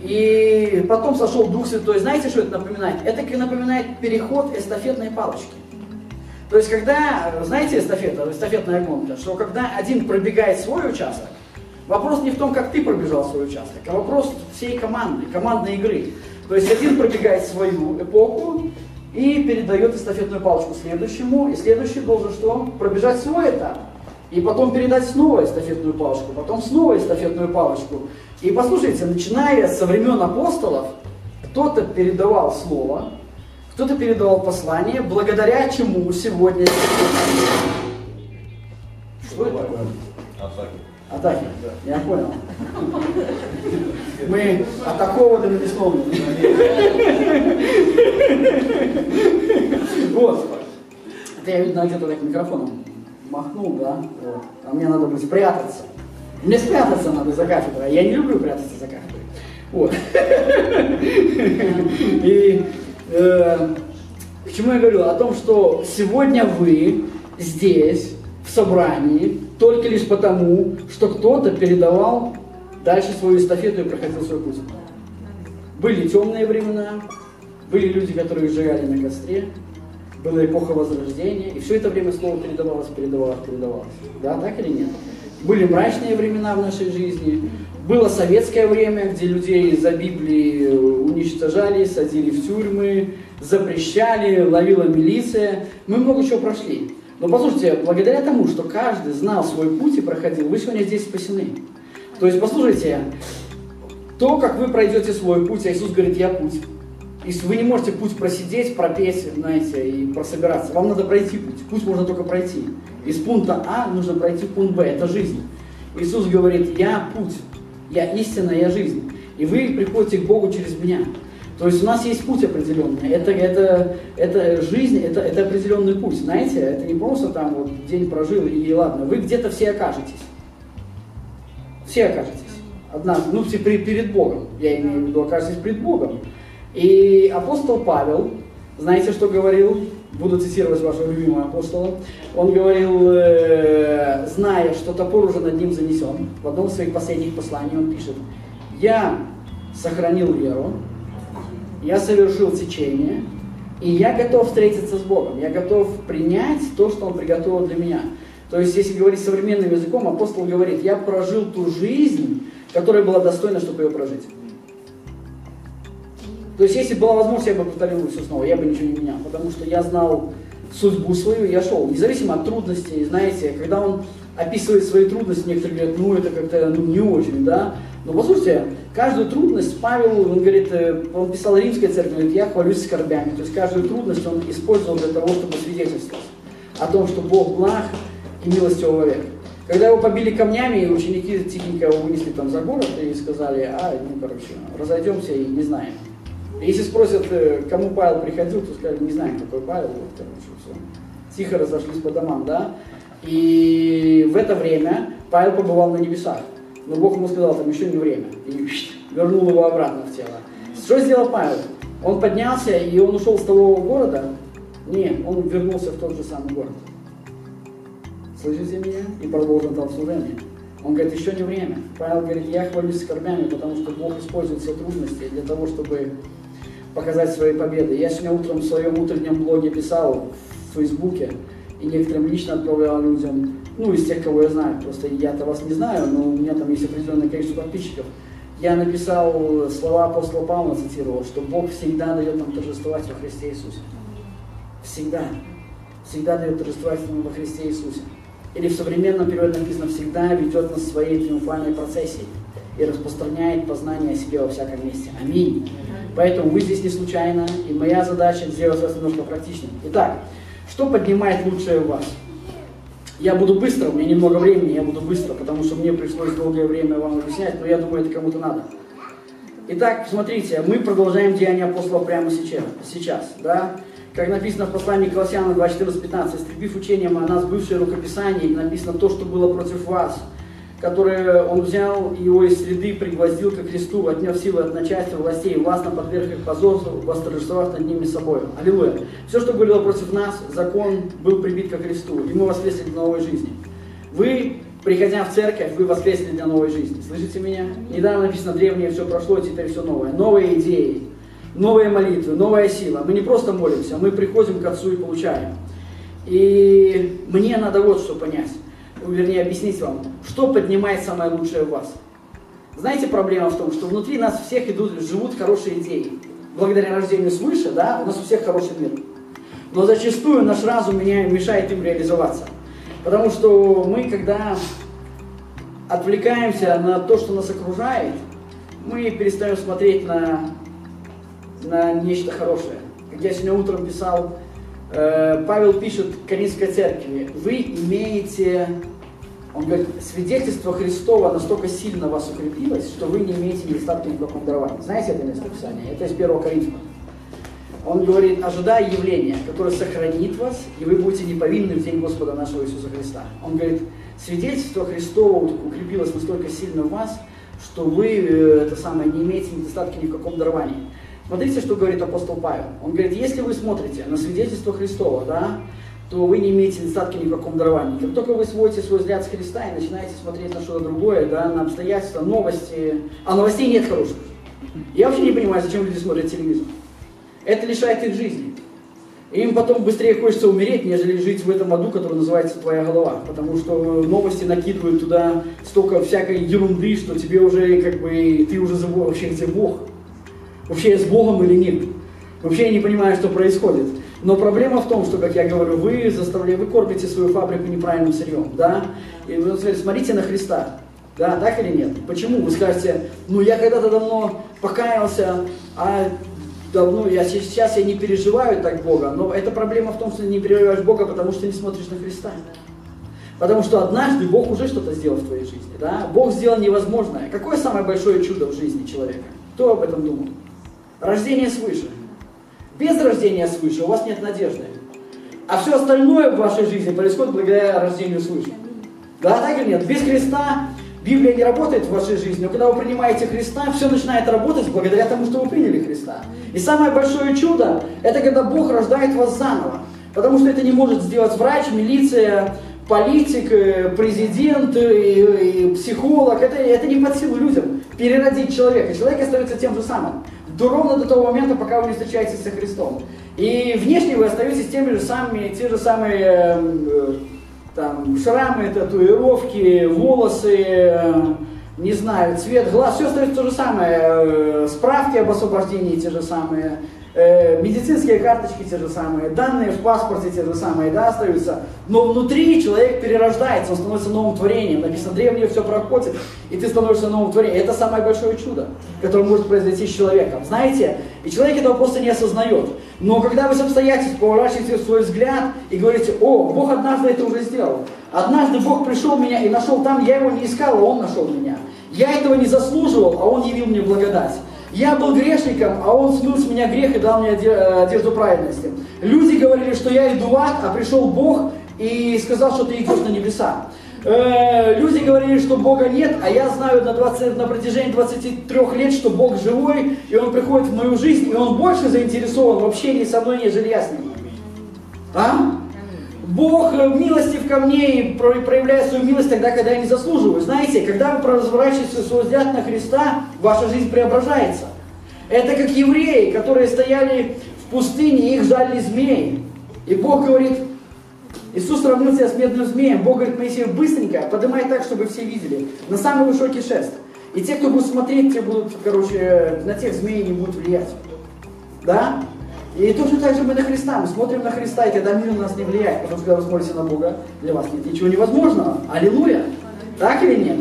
и потом сошел Дух Святой. Знаете, что это напоминает? Это напоминает переход эстафетной палочки. То есть, когда, знаете, эстафета, эстафетная гонка, что когда один пробегает свой участок, вопрос не в том, как ты пробежал свой участок, а вопрос всей команды, командной игры. То есть, один пробегает свою эпоху и передает эстафетную палочку следующему, и следующий должен что? Пробежать свой этап. И потом передать снова эстафетную палочку, потом снова эстафетную палочку. И послушайте, начиная со времен апостолов, кто-то передавал слово, кто-то передавал послание, благодаря чему сегодня... Что это такое? Атаки. Атаки, я понял. Мы атакованы навесновыми. Вот. Это я, видно, где-то так микрофоном махнул, да? Вот. А мне надо будет спрятаться. Мне спрятаться надо за кафедрой. Я не люблю прятаться за кафедрой. Вот. И э, к чему я говорю? О том, что сегодня вы здесь, в собрании, только лишь потому, что кто-то передавал дальше свою эстафету и проходил свой путь. Были темные времена, были люди, которые сжигали на костре, была эпоха Возрождения, и все это время слово передавалось, передавалось, передавалось. Да, так или нет? Были мрачные времена в нашей жизни, было советское время, где людей за Библии уничтожали, садили в тюрьмы, запрещали, ловила милиция. Мы много чего прошли. Но послушайте, благодаря тому, что каждый знал свой путь и проходил, вы сегодня здесь спасены. То есть, послушайте, то, как вы пройдете свой путь, а Иисус говорит, я путь. И вы не можете путь просидеть, пропеть, знаете, и прособираться. Вам надо пройти путь. Путь можно только пройти. Из пункта А нужно пройти пункт Б. Это жизнь. Иисус говорит, я путь, я истина, я жизнь. И вы приходите к Богу через меня. То есть у нас есть путь определенный. Это, это, это жизнь, это, это определенный путь. Знаете, это не просто там вот день прожил и ладно. Вы где-то все окажетесь. Все окажетесь. Однажды, ну, перед Богом. Я имею в виду, окажетесь перед Богом. И апостол Павел, знаете, что говорил? Буду цитировать вашего любимого апостола. Он говорил, э, зная, что топор уже над ним занесен, в одном из своих последних посланий он пишет, «Я сохранил веру, я совершил течение, и я готов встретиться с Богом, я готов принять то, что Он приготовил для меня». То есть, если говорить современным языком, апостол говорит, я прожил ту жизнь, которая была достойна, чтобы ее прожить. То есть, если была возможность, я бы повторил все снова, я бы ничего не менял, потому что я знал судьбу свою, я шел, независимо от трудностей, знаете, когда он описывает свои трудности, некоторые говорят, ну это как-то ну, не очень, да, но послушайте, каждую трудность Павел, он говорит, э, он писал римской церкви, говорит, я хвалюсь скорбями, то есть каждую трудность он использовал для того, чтобы свидетельствовать о том, что Бог благ и милостивый вовек. Когда его побили камнями, ученики тихенько его вынесли там за город и сказали, а, ну, короче, разойдемся и не знаем. Если спросят, э, кому Павел приходил, то скажут, не знаем, какой Павел. Вот, короче, все. Тихо разошлись по домам, да? И в это время Павел побывал на небесах. Но Бог ему сказал, там еще не время. И [laughs] вернул его обратно в тело. Что сделал Павел? Он поднялся, и он ушел с того города? Нет, он вернулся в тот же самый город. Слышите меня? И продолжил там служение. Он говорит, еще не время. Павел говорит, я хвалюсь скорбями, потому что Бог использует все трудности для того, чтобы показать свои победы. Я сегодня утром в своем утреннем блоге писал в Фейсбуке и некоторым лично отправлял людям, ну, из тех, кого я знаю, просто я-то вас не знаю, но у меня там есть определенное количество подписчиков. Я написал слова апостола Павла, цитировал, что Бог всегда дает нам торжествовать во Христе Иисусе. Всегда. Всегда дает торжествовать нам во Христе Иисусе. Или в современном переводе написано «всегда ведет нас своей триумфальной процессией и распространяет познание о себе во всяком месте». Аминь. Поэтому вы здесь не случайно, и моя задача сделать вас немножко практичным. Итак, что поднимает лучшее в вас? Я буду быстро, у меня немного времени, я буду быстро, потому что мне пришлось долгое время вам объяснять, но я думаю, это кому-то надо. Итак, смотрите, мы продолжаем Деяния апостолов прямо сейчас, сейчас да? Как написано в послании Колоссянам 2.14-15, «Истребив учением о нас бывшее рукописание, написано то, что было против вас, которое он взял его из среды, пригвоздил ко кресту, отнес силы от начальства властей, властно подверг их позору, восторжествовав над ними собой. Аллилуйя. Все, что было против нас, закон был прибит ко кресту, и мы воскресли для новой жизни. Вы, приходя в церковь, вы воскресли для новой жизни. Слышите меня? Недавно написано, древнее все прошло, теперь все новое. Новые идеи, новые молитвы, новая сила. Мы не просто молимся, мы приходим к Отцу и получаем. И мне надо вот что понять, вернее объяснить вам, что поднимает самое лучшее в вас. Знаете, проблема в том, что внутри нас всех идут, живут хорошие идеи. Благодаря рождению свыше, да, у нас у всех хороший мир. Но зачастую наш разум мешает им реализоваться. Потому что мы, когда отвлекаемся на то, что нас окружает, мы перестаем смотреть на на нечто хорошее. Как я сегодня утром писал, Павел пишет Коринфской церкви, вы имеете, он говорит, свидетельство Христова настолько сильно вас укрепилось, что вы не имеете недостатка ни в каком даровании. Знаете это место Писания? Это из 1 Коринфа. Он говорит, ожидая явления, которое сохранит вас, и вы будете неповинны в день Господа нашего Иисуса Христа. Он говорит, свидетельство Христова укрепилось настолько сильно в вас, что вы, э, это самое, не имеете недостатка ни в каком даровании. Смотрите, что говорит апостол Павел. Он говорит, если вы смотрите на свидетельство Христова, да, то вы не имеете недостатка ни в каком даровании. Как только вы сводите свой взгляд с Христа и начинаете смотреть на что-то другое, да, на обстоятельства, новости, а новостей нет хороших. Я вообще не понимаю, зачем люди смотрят телевизор. Это лишает их жизни. Им потом быстрее хочется умереть, нежели жить в этом аду, который называется твоя голова. Потому что новости накидывают туда столько всякой ерунды, что тебе уже как бы, ты уже забыл вообще, где Бог. Вообще я с Богом или нет? Вообще я не понимаю, что происходит. Но проблема в том, что, как я говорю, вы заставляете, вы кормите свою фабрику неправильным сырьем, да? И вы смотрите на Христа, да, так или нет? Почему? Вы скажете, ну я когда-то давно покаялся, а давно, я сейчас я не переживаю так Бога, но эта проблема в том, что ты не переживаешь Бога, потому что не смотришь на Христа. Потому что однажды Бог уже что-то сделал в твоей жизни, да? Бог сделал невозможное. Какое самое большое чудо в жизни человека? Кто об этом думал? Рождение свыше. Без рождения свыше у вас нет надежды. А все остальное в вашей жизни происходит благодаря рождению свыше. Да, так или нет? Без Христа Библия не работает в вашей жизни, но когда вы принимаете Христа, все начинает работать благодаря тому, что вы приняли Христа. И самое большое чудо, это когда Бог рождает вас заново. Потому что это не может сделать врач, милиция, политик, э, президент, и, э, и психолог. Это, это не под силу людям переродить человека. Человек остается тем же самым до ровно до того момента, пока вы не встречаетесь со Христом. И внешне вы остаетесь теми же самыми, те же самые э, там, шрамы, татуировки, волосы, э, не знаю, цвет глаз, все остается то же самое, э, справки об освобождении те же самые, Э, медицинские карточки те же самые, данные в паспорте те же самые, да, остаются. Но внутри человек перерождается, он становится новым творением. Написано, древнее все проходит, и ты становишься новым творением. Это самое большое чудо, которое может произойти с человеком. Знаете, и человек этого просто не осознает. Но когда вы с обстоятельств поворачиваете свой взгляд и говорите, о, Бог однажды это уже сделал. Однажды Бог пришел меня и нашел там, я его не искал, а Он нашел меня. Я этого не заслуживал, а Он явил мне благодать. Я был грешником, а он смыл с меня грех и дал мне э, одежду праведности. Люди говорили, что я иду в ад, а пришел Бог и сказал, что ты идешь на небеса. Э, люди говорили, что Бога нет, а я знаю на, 20, на протяжении 23 лет, что Бог живой, и Он приходит в мою жизнь, и Он больше заинтересован в общении со мной, нежели я с Ним. А? Бог э, милостив ко мне и проявляет свою милость тогда, когда я не заслуживаю. Знаете, когда вы разворачиваете свой взгляд на Христа, ваша жизнь преображается. Это как евреи, которые стояли в пустыне, их жали змеи. И Бог говорит, Иисус сравнил себя с медным змеем. Бог говорит Моисею, быстренько поднимай так, чтобы все видели. На самый высокий шест. И те, кто будет смотреть, те будут, короче, на тех змей не будут влиять. Да? И точно так же мы на Христа. Мы смотрим на Христа, и тогда мир на нас не влияет. Потому что когда вы смотрите на Бога, для вас нет ничего невозможного. Аллилуйя. Так или нет?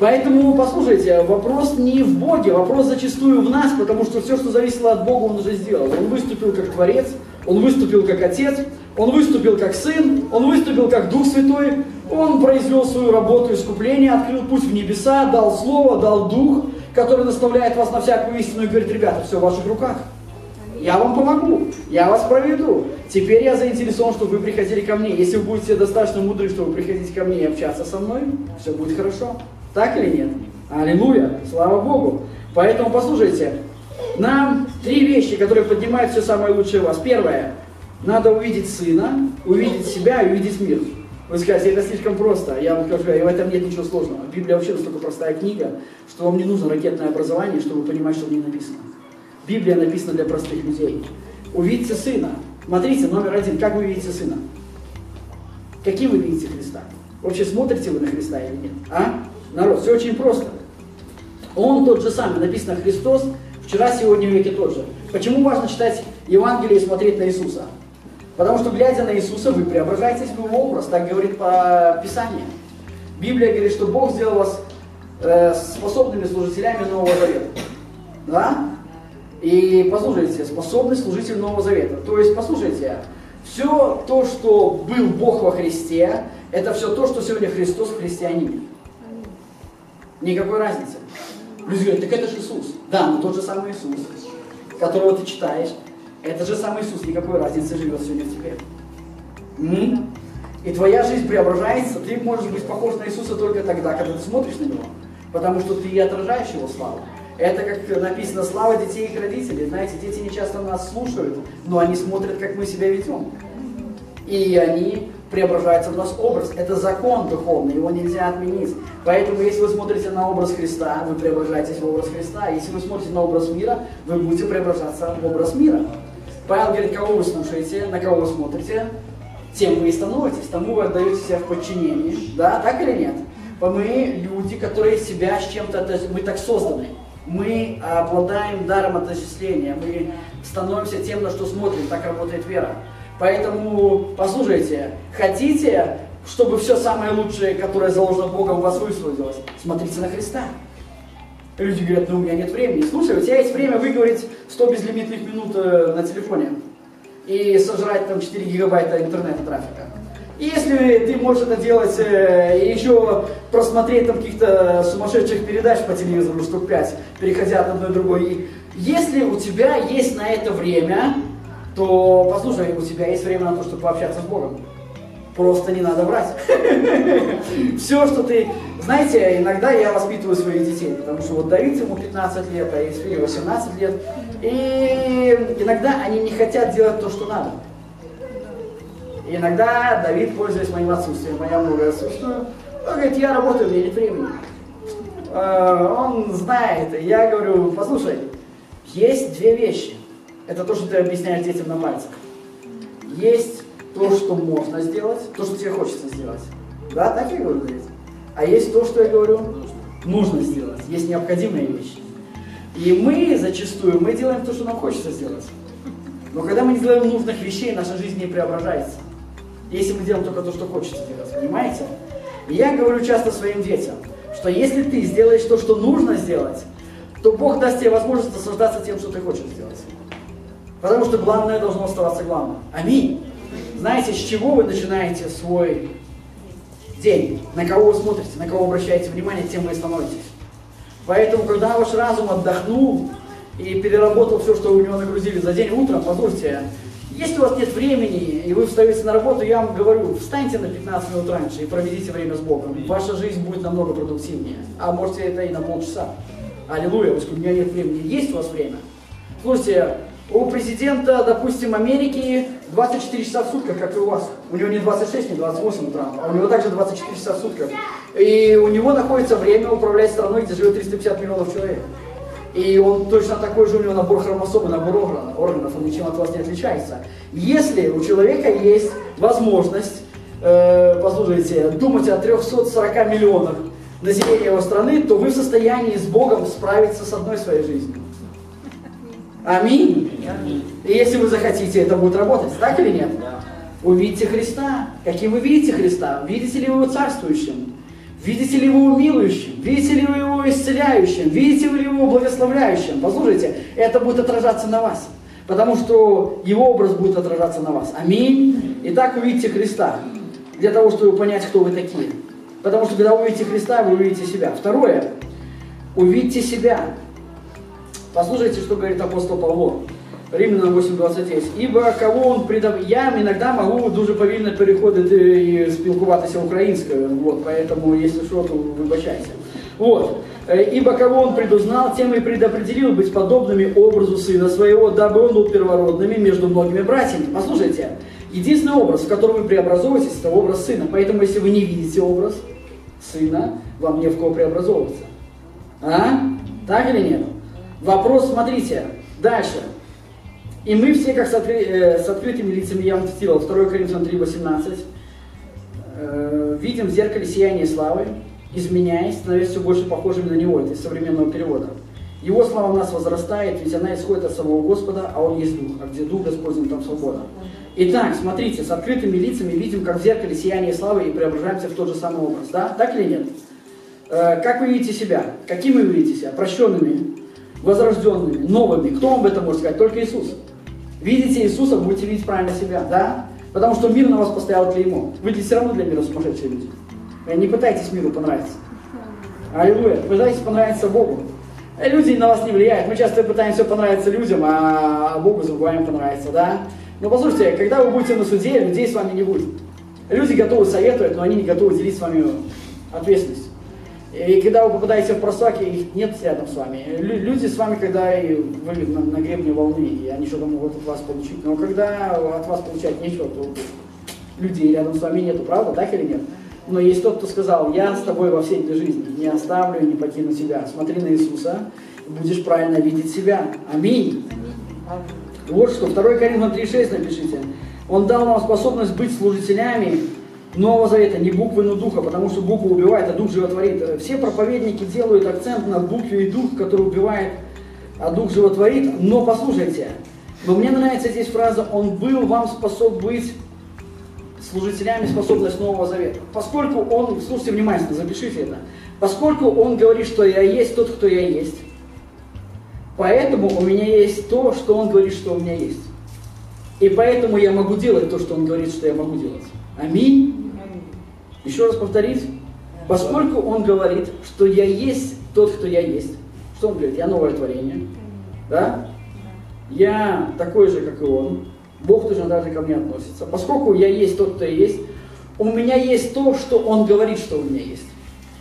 Поэтому, послушайте, вопрос не в Боге, вопрос зачастую в нас, потому что все, что зависело от Бога, Он уже сделал. Он выступил как Творец, Он выступил как Отец, Он выступил как Сын, Он выступил как Дух Святой, Он произвел свою работу искупления, открыл путь в небеса, дал Слово, дал Дух, который наставляет вас на всякую истину и говорит, ребята, все в ваших руках. Я вам помогу, я вас проведу. Теперь я заинтересован, чтобы вы приходили ко мне. Если вы будете достаточно мудры, чтобы приходить ко мне и общаться со мной, все будет хорошо. Так или нет? Аллилуйя! Слава Богу! Поэтому послушайте, нам три вещи, которые поднимают все самое лучшее в вас. Первое, надо увидеть Сына, увидеть себя и увидеть мир. Вы скажете, это слишком просто. Я вам скажу, в этом нет ничего сложного. Библия вообще настолько простая книга, что вам не нужно ракетное образование, чтобы понимать, что в ней написано. Библия написана для простых людей. Увидьте Сына. Смотрите, номер один, как вы видите Сына? Каким вы видите Христа? Вообще смотрите вы на Христа или нет? А? Народ, все очень просто. Он тот же самый, написано Христос, вчера, сегодня, веке тот же. Почему важно читать Евангелие и смотреть на Иисуса? Потому что, глядя на Иисуса, вы преображаетесь в его образ, так говорит по Писанию. Библия говорит, что Бог сделал вас э, способными служителями Нового Завета. Да? И послушайте, способный служитель Нового Завета. То есть, послушайте, все то, что был Бог во Христе, это все то, что сегодня Христос в христианине. Никакой разницы. Люди говорят, так это же Иисус. Да, но тот же самый Иисус, которого ты читаешь, это же самый Иисус, никакой разницы живет сегодня в тебе. М? И твоя жизнь преображается, ты можешь быть похож на Иисуса только тогда, когда ты смотришь на Него. Потому что ты и отражаешь Его славу. Это, как написано, слава детей и их родителей. Знаете, дети не часто нас слушают, но они смотрят, как мы себя ведем. И они преображается в нас образ. Это закон духовный, его нельзя отменить. Поэтому, если вы смотрите на образ Христа, вы преображаетесь в образ Христа. Если вы смотрите на образ мира, вы будете преображаться в образ мира. Павел говорит, кого вы слушаете, на кого вы смотрите, тем вы и становитесь, тому вы отдаете себя в подчинении. Да, так или нет? Мы люди, которые себя с чем-то, мы так созданы. Мы обладаем даром отождествления, мы становимся тем, на что смотрим, так работает вера. Поэтому, послушайте, хотите, чтобы все самое лучшее, которое заложено Богом, у вас высвободилось, смотрите на Христа. Люди говорят, ну у меня нет времени. Слушай, у тебя есть время выговорить 100 безлимитных минут э, на телефоне и сожрать там 4 гигабайта интернет-трафика. И если ты можешь это делать э, и еще просмотреть там каких-то сумасшедших передач по телевизору штук 5, переходя от одной другой, если у тебя есть на это время, то послушай, у тебя есть время на то, чтобы пообщаться с Богом. Просто не надо врать. [laughs] Все, что ты... Знаете, иногда я воспитываю своих детей, потому что вот Давид ему 15 лет, а Исфире 18 лет. И иногда они не хотят делать то, что надо. Иногда Давид, пользуясь моим отсутствием, а я много отсутствую, он говорит, я работаю, у меня нет времени. А, он знает, я говорю, послушай, есть две вещи. Это то, что ты объясняешь детям на пальцах. Есть то, что можно сделать, то, что тебе хочется сделать. Да, так я говорю, говорить. А есть то, что я говорю, нужно сделать. Есть необходимые вещи. И мы зачастую, мы делаем то, что нам хочется сделать. Но когда мы не делаем нужных вещей, наша жизнь не преображается. Если мы делаем только то, что хочется делать, понимаете? И я говорю часто своим детям, что если ты сделаешь то, что нужно сделать, то Бог даст тебе возможность наслаждаться тем, что ты хочешь сделать. Потому что главное должно оставаться главным. Аминь. Знаете, с чего вы начинаете свой день? На кого вы смотрите, на кого обращаете внимание, тем вы и становитесь. Поэтому, когда ваш разум отдохнул и переработал все, что у него нагрузили за день утром, послушайте, если у вас нет времени, и вы встаете на работу, я вам говорю, встаньте на 15 минут раньше и проведите время с Богом. Ваша жизнь будет намного продуктивнее. А можете это и на полчаса. Аллилуйя, у меня нет времени. Есть у вас время? Слушайте, у президента, допустим, Америки 24 часа в сутках, как и у вас. У него не 26, не 28 утра, а у него также 24 часа в сутках. И у него находится время управлять страной, где живет 350 миллионов человек. И он точно такой же, у него набор хромосом и набор органов, органов, он ничем от вас не отличается. Если у человека есть возможность, э, послушайте, думать о 340 миллионах населения его страны, то вы в состоянии с Богом справиться с одной своей жизнью. Аминь. И если вы захотите, это будет работать, так или нет? Увидите Христа. Каким вы видите Христа? Видите ли вы его царствующим? Видите ли вы его милующим? Видите ли вы его исцеляющим? Видите ли вы его благословляющим? Послушайте, это будет отражаться на вас. Потому что его образ будет отражаться на вас. Аминь. Итак, увидите Христа. Для того, чтобы понять, кто вы такие. Потому что когда увидите Христа, вы увидите себя. Второе. Увидите себя. Послушайте, что говорит апостол Павло. Римлянам 8.29. Ибо кого он предав... Я иногда могу дуже повільно переходити і спілкуватися українською, вот, поэтому, если что, то вибачайте. Вот. Ибо кого он предузнал, тем и предопределил быть подобными образу сына своего, дабы он был первородными между многими братьями. Послушайте, единственный образ, в котором вы преобразуетесь, это образ сына. Поэтому, если вы не видите образ сына, вам не в кого преобразовываться. А? Так или нет? Вопрос, смотрите, дальше. И мы все, как с, откры, э, с открытыми лицами, я вам цитировал, 2 Коринфянам 3, 18, э, видим в зеркале сияние славы, изменяясь, становясь все больше похожими на Него, это из современного перевода. Его слава в нас возрастает, ведь она исходит от самого Господа, а Он есть Дух, а где Дух Господень, там свобода. Итак, смотрите, с открытыми лицами видим, как в зеркале сияние славы и преображаемся в тот же самый образ, да? Так или нет? Э, как вы видите себя? Какими вы видите себя? Прощенными, возрожденными, новыми. Кто вам этом может сказать? Только Иисус. Видите Иисуса, будете видеть правильно себя, да? Потому что мир на вас поставил клеймо. Вы все равно для мира сумасшедшие люди. Э, не пытайтесь миру понравиться. Аллилуйя. Пытайтесь понравиться Богу. Э, люди на вас не влияют. Мы часто пытаемся понравиться людям, а Богу забываем понравиться, да? Но послушайте, когда вы будете на суде, людей с вами не будет. Люди готовы советовать, но они не готовы делить с вами ответственность. И когда вы попадаете в просаки, их нет рядом с вами. Люди с вами, когда и вы на, на гребне волны, и они что-то могут от вас получить. Но когда от вас получать нечего, то людей рядом с вами нету, правда, так или нет? Но есть тот, кто сказал, я с тобой во всей этой жизни, не оставлю и не покину тебя. Смотри на Иисуса, будешь правильно видеть себя. Аминь. Вот что, 2 Коринфянам 3,6 напишите. Он дал нам способность быть служителями Нового Завета, не буквы, но духа, потому что буква убивает, а дух животворит. Все проповедники делают акцент на букве и дух, который убивает, а дух животворит. Но послушайте, но мне нравится здесь фраза «Он был вам способ быть служителями способность Нового Завета». Поскольку Он, слушайте внимательно, запишите это, поскольку Он говорит, что я есть тот, кто я есть, поэтому у меня есть то, что Он говорит, что у меня есть. И поэтому я могу делать то, что Он говорит, что я могу делать. Аминь. Еще раз повторить. Поскольку он говорит, что я есть тот, кто я есть. Что он говорит? Я новое творение. Да? Я такой же, как и он. Бог точно так ко мне относится. Поскольку я есть тот, кто я есть, у меня есть то, что он говорит, что у меня есть.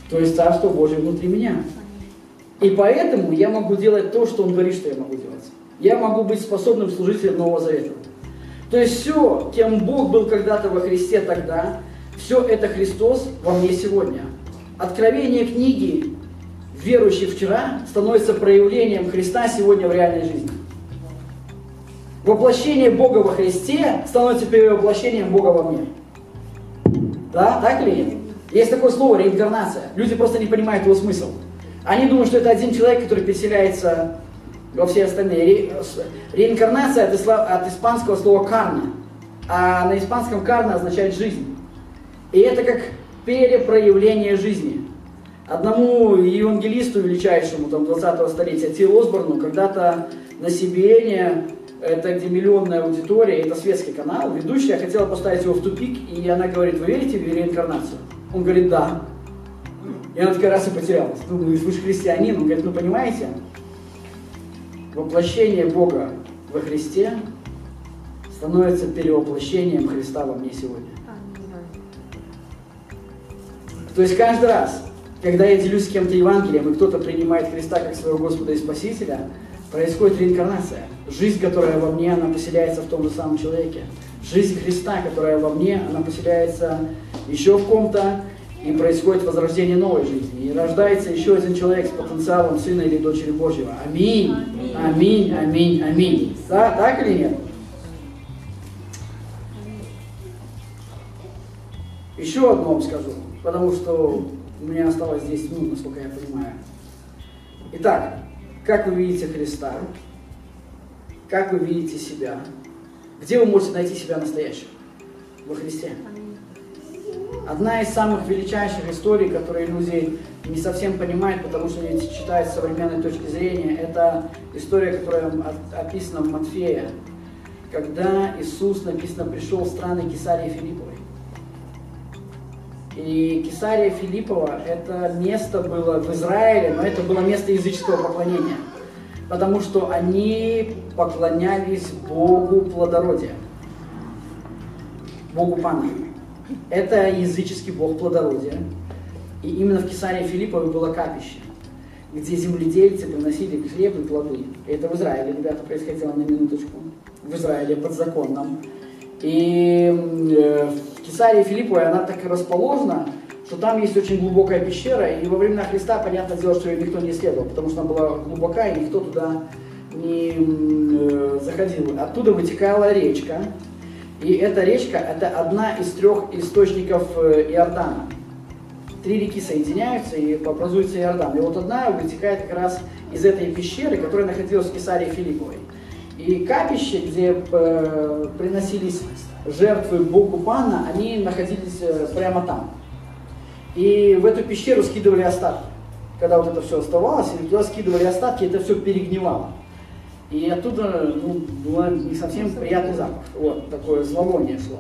То есть Царство Божье внутри меня. И поэтому я могу делать то, что он говорит, что я могу делать. Я могу быть способным служителем Нового Завета. То есть все, кем Бог был когда-то во Христе тогда, все это Христос во мне сегодня. Откровение книги верующий вчера становится проявлением Христа сегодня в реальной жизни. Воплощение Бога во Христе становится перевоплощением Бога во мне. Да, так или нет? Есть такое слово реинкарнация. Люди просто не понимают его смысл. Они думают, что это один человек, который переселяется во все остальные. Ре, реинкарнация от, от испанского слова карна. А на испанском карна означает жизнь. И это как перепроявление жизни. Одному евангелисту величайшему там, 20-го столетия, Тил Осборну, когда-то на CBN, это где миллионная аудитория, это светский канал, ведущая хотела поставить его в тупик, и она говорит, вы верите в реинкарнацию? Он говорит, да. И она такая раз и потерялась. Думаю, вы же христианин. Он говорит, ну понимаете, воплощение Бога во Христе становится перевоплощением Христа во мне сегодня. То есть каждый раз, когда я делюсь с кем-то Евангелием, и кто-то принимает Христа как своего Господа и Спасителя, происходит реинкарнация. Жизнь, которая во мне, она поселяется в том же самом человеке. Жизнь Христа, которая во мне, она поселяется еще в ком-то. и происходит возрождение новой жизни. И рождается еще один человек с потенциалом сына или дочери Божьего. Аминь, аминь, аминь, аминь. Да, так или нет? Еще одно вам скажу, потому что у меня осталось 10 минут, насколько я понимаю. Итак, как вы видите Христа? Как вы видите себя? Где вы можете найти себя настоящего? Во Христе. Одна из самых величайших историй, которые люди не совсем понимают, потому что они читают с современной точки зрения, это история, которая описана в Матфея, когда Иисус, написано, пришел в страны Кесарии Филипповой. И Кесария Филиппова – это место было в Израиле, но это было место языческого поклонения, потому что они поклонялись Богу плодородия, Богу Пана. Это языческий бог плодородия. И именно в Кесарии Филипповой было капище, где земледельцы приносили хлеб и плоды. И это в Израиле, ребята, происходило на минуточку. В Израиле, под законом. И э, Кесарии Филипповой она так расположена, что там есть очень глубокая пещера, и во времена Христа, понятное дело, что ее никто не исследовал, потому что она была глубокая, и никто туда не э, заходил. Оттуда вытекала речка, и эта речка – это одна из трех источников э, Иордана. Три реки соединяются и образуется Иордан. И вот одна вытекает как раз из этой пещеры, которая находилась в Кесарии Филипповой. И капище, где э, приносились жертвы Богу Пана, они находились э, прямо там. И в эту пещеру скидывали остатки. Когда вот это все оставалось, и туда скидывали остатки, это все перегнивало. И оттуда ну, был не совсем приятный запах. Вот, такое зловоние шло.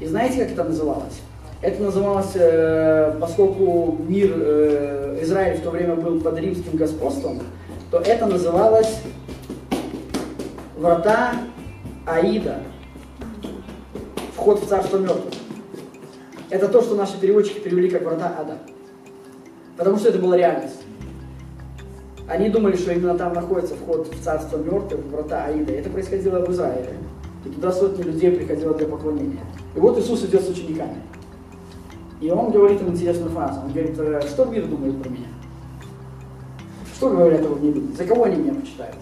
И знаете, как это называлось? Это называлось, э, поскольку мир э, Израиль в то время был под римским господством, то это называлось врата Аида, вход в царство мертвых. Это то, что наши переводчики перевели как врата Ада. Потому что это была реальность. Они думали, что именно там находится вход в царство мертвых, врата Аида. Это происходило в Израиле. И туда сотни людей приходило для поклонения. И вот Иисус идет с учениками. И он говорит им интересную фразу. Он говорит, «Э, что мир думает про меня? Что говорят о мне люди? За кого они меня почитают?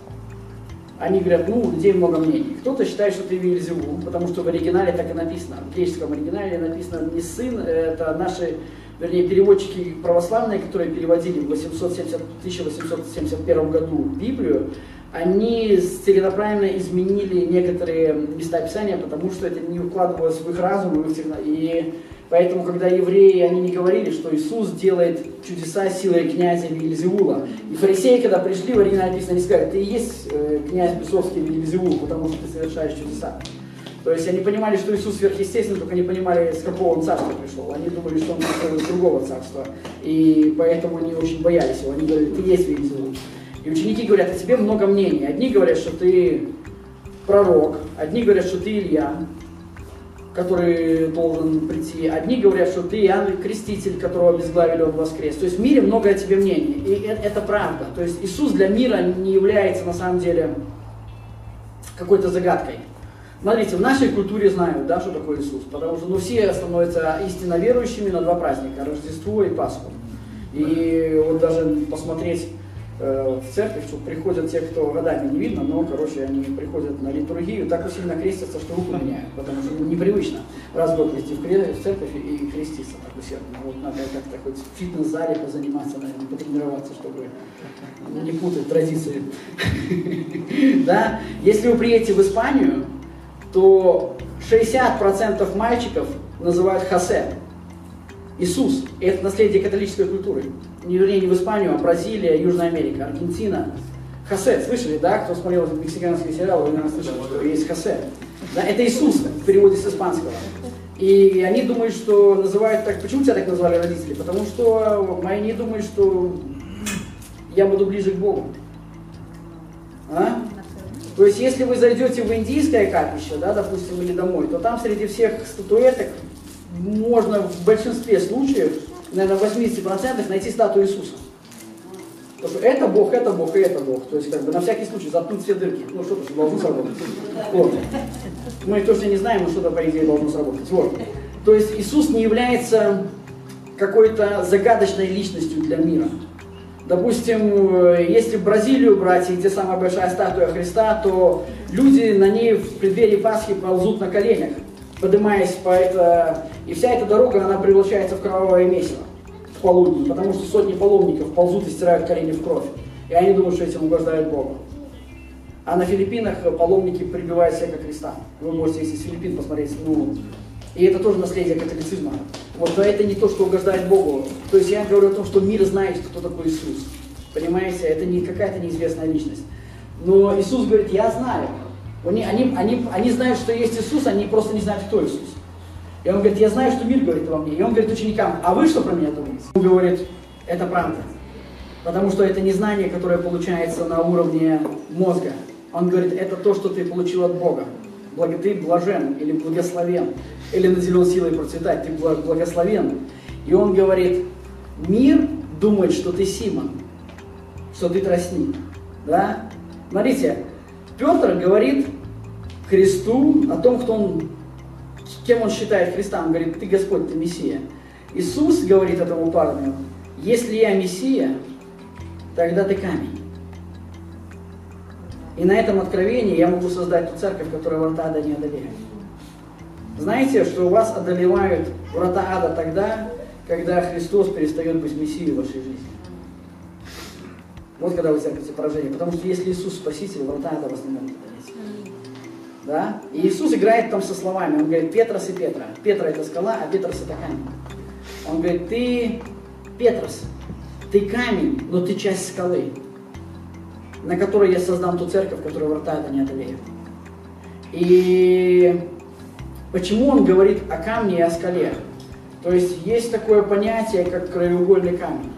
Они говорят, ну, людей много мнений. Кто-то считает, что ты Вильзевул, потому что в оригинале так и написано. В греческом оригинале написано не сын, это наши вернее, переводчики православные, которые переводили в 870, 1871 году Библию, они целенаправленно изменили некоторые места Писания, потому что это не укладывалось в их разум, И поэтому, когда евреи, они не говорили, что Иисус делает чудеса силой князя Вильзевула. И фарисеи, когда пришли, в оригинале написано, они сказали, ты и есть э, князь Бесовский Вильзевул, потому что ты совершаешь чудеса. То есть они понимали, что Иисус сверхъестественный, только не понимали, с какого он царства пришел. Они думали, что он пришел из другого царства. И поэтому они очень боялись его. Они говорили, ты есть Вельзевул. И ученики говорят, о тебе много мнений. Одни говорят, что ты пророк, одни говорят, что ты Илья, который должен прийти. Одни говорят, что ты Иоанн Креститель, которого обезглавили он воскрес. То есть в мире много о тебе мнений. И это, это правда. То есть Иисус для мира не является на самом деле какой-то загадкой. Смотрите, в нашей культуре знают, да, что такое Иисус, потому что ну, все становятся истинно верующими на два праздника, Рождество и Пасху. И вот даже посмотреть э, в церковь, приходят те, кто годами не видно, но, короче, они приходят на литургию, так усиленно крестятся, что руку меняют, потому что непривычно раз в год прийти в, в церковь и креститься так усердно. Вот надо как-то хоть в фитнес-зале позаниматься, наверное, потренироваться, чтобы не путать традиции. [laughs] Да? Если вы приедете в Испанию, то 60% мальчиков называют Хосе. Иисус. И это наследие католической культуры. Не, вернее, не в Испанию, а Бразилия, Южная Америка, Аргентина. Хосе, слышали, да? Кто смотрел мексиканский сериал, вы, наверное, слышали, что есть Хосе. Да, это Иисус в переводе с испанского. И они думают, что называют так... Почему тебя так назвали родители? Потому что не думают, что я буду ближе к Богу. А? То есть, если вы зайдете в индийское капище, да, допустим, или домой, то там среди всех статуэток можно в большинстве случаев, наверное, в 80% найти статую Иисуса. Потому что это Бог, это Бог и это Бог. То есть, как бы на всякий случай заткнуть все дырки. Ну, что-то должно сработать. Вот. Мы точно не знаем, но что-то, по идее, должно сработать. Вот. То есть Иисус не является какой-то загадочной личностью для мира. Допустим, если в Бразилию брать и где самая большая статуя Христа, то люди на ней в преддверии Пасхи ползут на коленях, поднимаясь по это... И вся эта дорога, она превращается в кровавое месиво в полудни, потому что сотни паломников ползут и стирают колени в кровь. И они думают, что этим угождают Богу. А на Филиппинах паломники прибивают себя как Христа. Вы можете, если с Филиппин посмотреть, ну, и это тоже наследие католицизма. Вот, но это не то, что угождает Богу. То есть я говорю о том, что мир знает, кто такой Иисус. Понимаете, это не какая-то неизвестная личность. Но Иисус говорит, я знаю. Они, они, они, они знают, что есть Иисус, они просто не знают, кто Иисус. И он говорит, я знаю, что мир говорит обо мне. И он говорит ученикам, а вы что про меня думаете? Он говорит, это правда. Потому что это не знание, которое получается на уровне мозга. Он говорит, это то, что ты получил от Бога. Благо, ты блажен или благословен, или наделен силой процветать, ты благословен. И он говорит, мир думает, что ты Симон, что ты тростник. Да? Смотрите, Петр говорит Христу о том, кто он, кем он считает Христа. Он говорит, ты Господь, ты Мессия. Иисус говорит этому парню, если я Мессия, тогда ты камень. И на этом откровении я могу создать ту церковь, которая врата ада не одолеет. Знаете, что у вас одолевают врата ада тогда, когда Христос перестает быть Мессией в вашей жизни. Вот когда вы терпите поражение. Потому что если Иисус Спаситель, врата могут одолеть. Да? И Иисус играет там со словами. Он говорит, Петрос и Петра. Петра это скала, а Петрос это камень. Он говорит, ты Петрос, ты камень, но ты часть скалы на которой я создам ту церковь, которая врата это не одолеет. И почему он говорит о камне и о скале? То есть есть такое понятие, как краеугольный камень.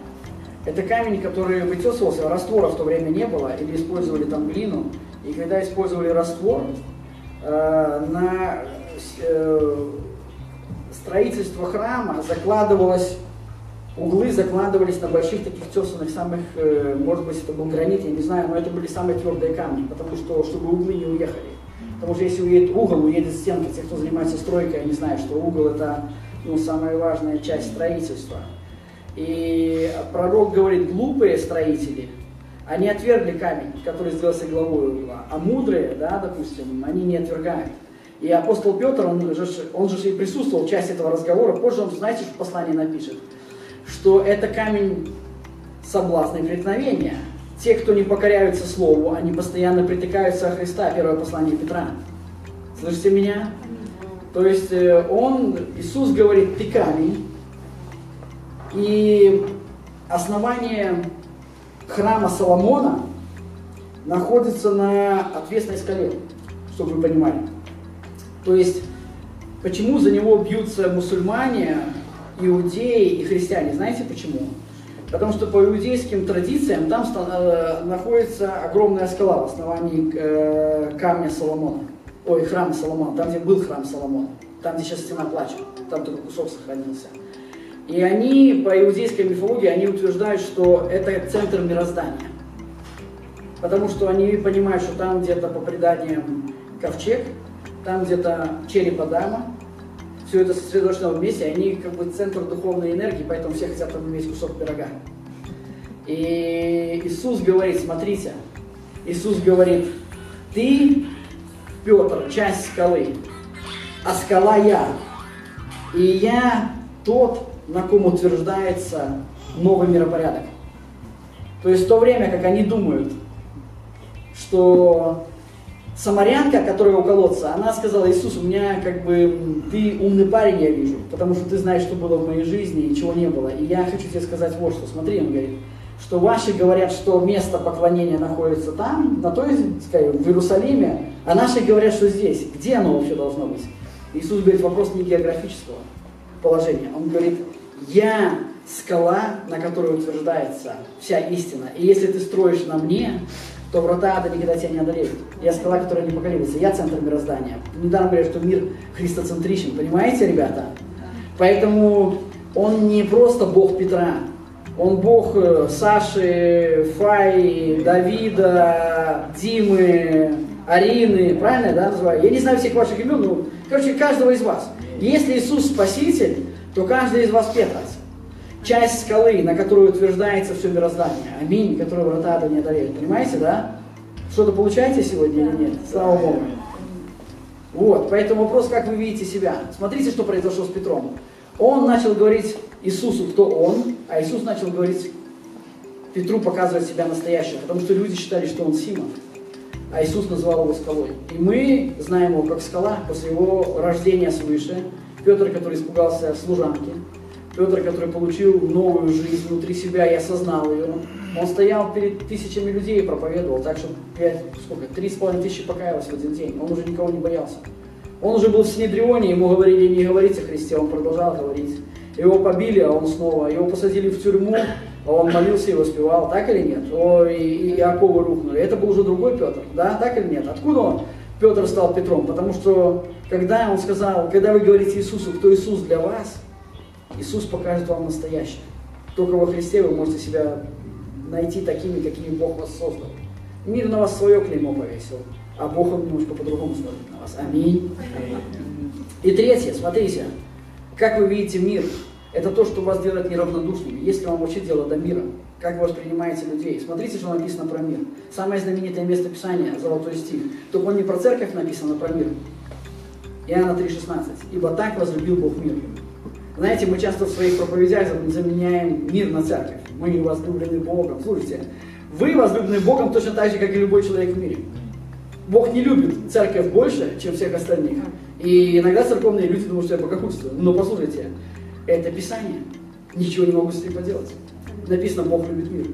Это камень, который вытесывался, раствора в то время не было, или использовали там глину. И когда использовали раствор, э, на э, строительство храма закладывалось Углы закладывались на больших таких тесанных самых, э, может быть, это был гранит, я не знаю, но это были самые твердые камни, потому что, чтобы углы не уехали. Потому что если уедет угол, уедет стенка. Те, кто занимается стройкой, они знают, что угол это ну, самая важная часть строительства. И пророк говорит, глупые строители, они отвергли камень, который сделался главой угла, а мудрые, да, допустим, они не отвергают. И апостол Петр, он же, он же и присутствовал в части этого разговора, позже он, знаете, в послании напишет – что это камень соблазна и преткновения. Те, кто не покоряются Слову, они постоянно притыкаются о Христа, первое послание Петра. Слышите меня? То есть э, он, Иисус говорит, ты камень, и основание храма Соломона находится на отвесной скале, чтобы вы понимали. То есть, почему за него бьются мусульмане, иудеи и христиане. Знаете почему? Потому что по иудейским традициям там э, находится огромная скала в основании э, камня Соломона. Ой, храма Соломона, там, где был храм Соломона. Там, где сейчас стена плача. Там только кусок сохранился. И они, по иудейской мифологии, они утверждают, что это центр мироздания. Потому что они понимают, что там где-то по преданиям ковчег, там где-то череп Адама, все это сосредоточено вместе, они как бы центр духовной энергии, поэтому все хотят там иметь кусок пирога. И Иисус говорит, смотрите, Иисус говорит, ты, Петр, часть скалы, а скала я. И я тот, на ком утверждается новый миропорядок. То есть в то время, как они думают, что самарянка, которая у колодца, она сказала, Иисус, у меня как бы, ты умный парень, я вижу, потому что ты знаешь, что было в моей жизни и чего не было. И я хочу тебе сказать вот что, смотри, он говорит, что ваши говорят, что место поклонения находится там, на той, скажем, в Иерусалиме, а наши говорят, что здесь. Где оно вообще должно быть? Иисус говорит, вопрос не географического положения. Он говорит, я скала, на которой утверждается вся истина. И если ты строишь на мне, то врата ада никогда тебя не одолеют. Я скала, которая не покорилась. Я центр мироздания. Недаром говорят, что мир христоцентричен. Понимаете, ребята? Поэтому он не просто Бог Петра. Он Бог э, Саши, Фаи, Давида, Димы, Арины. Правильно я да, называю? Я не знаю всех ваших имен, но, короче, каждого из вас. Если Иисус Спаситель, то каждый из вас Петрос. часть скалы, на которой утверждается все мироздание. Аминь, которую врата ада не одолеют. Понимаете, да? Что-то получаете сегодня или нет? Слава Богу. Вот, поэтому вопрос, как вы видите себя. Смотрите, что произошло с Петром. Он начал говорить Иисусу, кто он, а Иисус начал говорить Петру, показывать себя настоящим, потому что люди считали, что он Симон, а Иисус называл его скалой. И мы знаем его как скала после его рождения свыше. Петр, который испугался служанки, Петр, который получил новую жизнь внутри себя и осознал ее, он стоял перед тысячами людей и проповедовал, так что пять, сколько, три с половиной тысячи покаялось в один день. Он уже никого не боялся. Он уже был в Синедрионе, ему говорили не говорить о Христе, он продолжал говорить. Его побили, а он снова, его посадили в тюрьму, а он молился и воспевал, так или нет? О, и, и Иаковы рухнули. Это был уже другой Петр, да, так или нет? Откуда он, Петр стал Петром? Потому что, когда он сказал, когда вы говорите Иисусу, кто Иисус для вас, Иисус покажет вам настоящее. Только во Христе вы можете себя найти такими, какими Бог вас создал. Мир на вас свое клеймо повесил, а Бог немножко по-другому смотрит на вас. Аминь. И третье, смотрите, как вы видите мир, это то, что вас делает неравнодушными. Если вам вообще дело до мира, как вы воспринимаете людей. Смотрите, что написано про мир. Самое знаменитое место Писания, золотой стих. Только он не про церковь написано, а про мир. Иоанна 3,16. «Ибо так возлюбил Бог мир». Знаете, мы часто в своих проповедях заменяем мир на церковь. Мы возлюблены Богом. Слушайте, вы возлюблены Богом точно так же, как и любой человек в мире. Бог не любит церковь больше, чем всех остальных. И иногда церковные люди думают, что я богохульствую. Но послушайте, это Писание. Ничего не могу с этим поделать. Написано, Бог любит мир.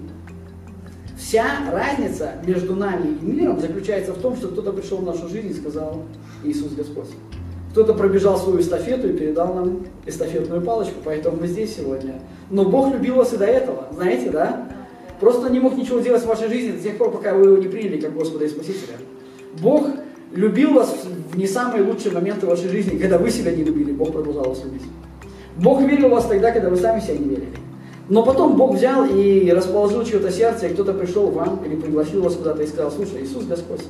Вся разница между нами и миром заключается в том, что кто-то пришел в нашу жизнь и сказал Иисус Господь. Кто-то пробежал свою эстафету и передал нам эстафетную палочку, поэтому мы здесь сегодня. Но Бог любил вас и до этого, знаете, да? Просто не мог ничего делать в вашей жизни до тех пор, пока вы его не приняли как Господа и Спасителя. Бог любил вас в не самые лучшие моменты вашей жизни, когда вы себя не любили, Бог продолжал вас любить. Бог верил в вас тогда, когда вы сами себя не верили. Но потом Бог взял и расположил чье-то сердце, и кто-то пришел вам или пригласил вас куда-то и сказал, слушай, Иисус Господь,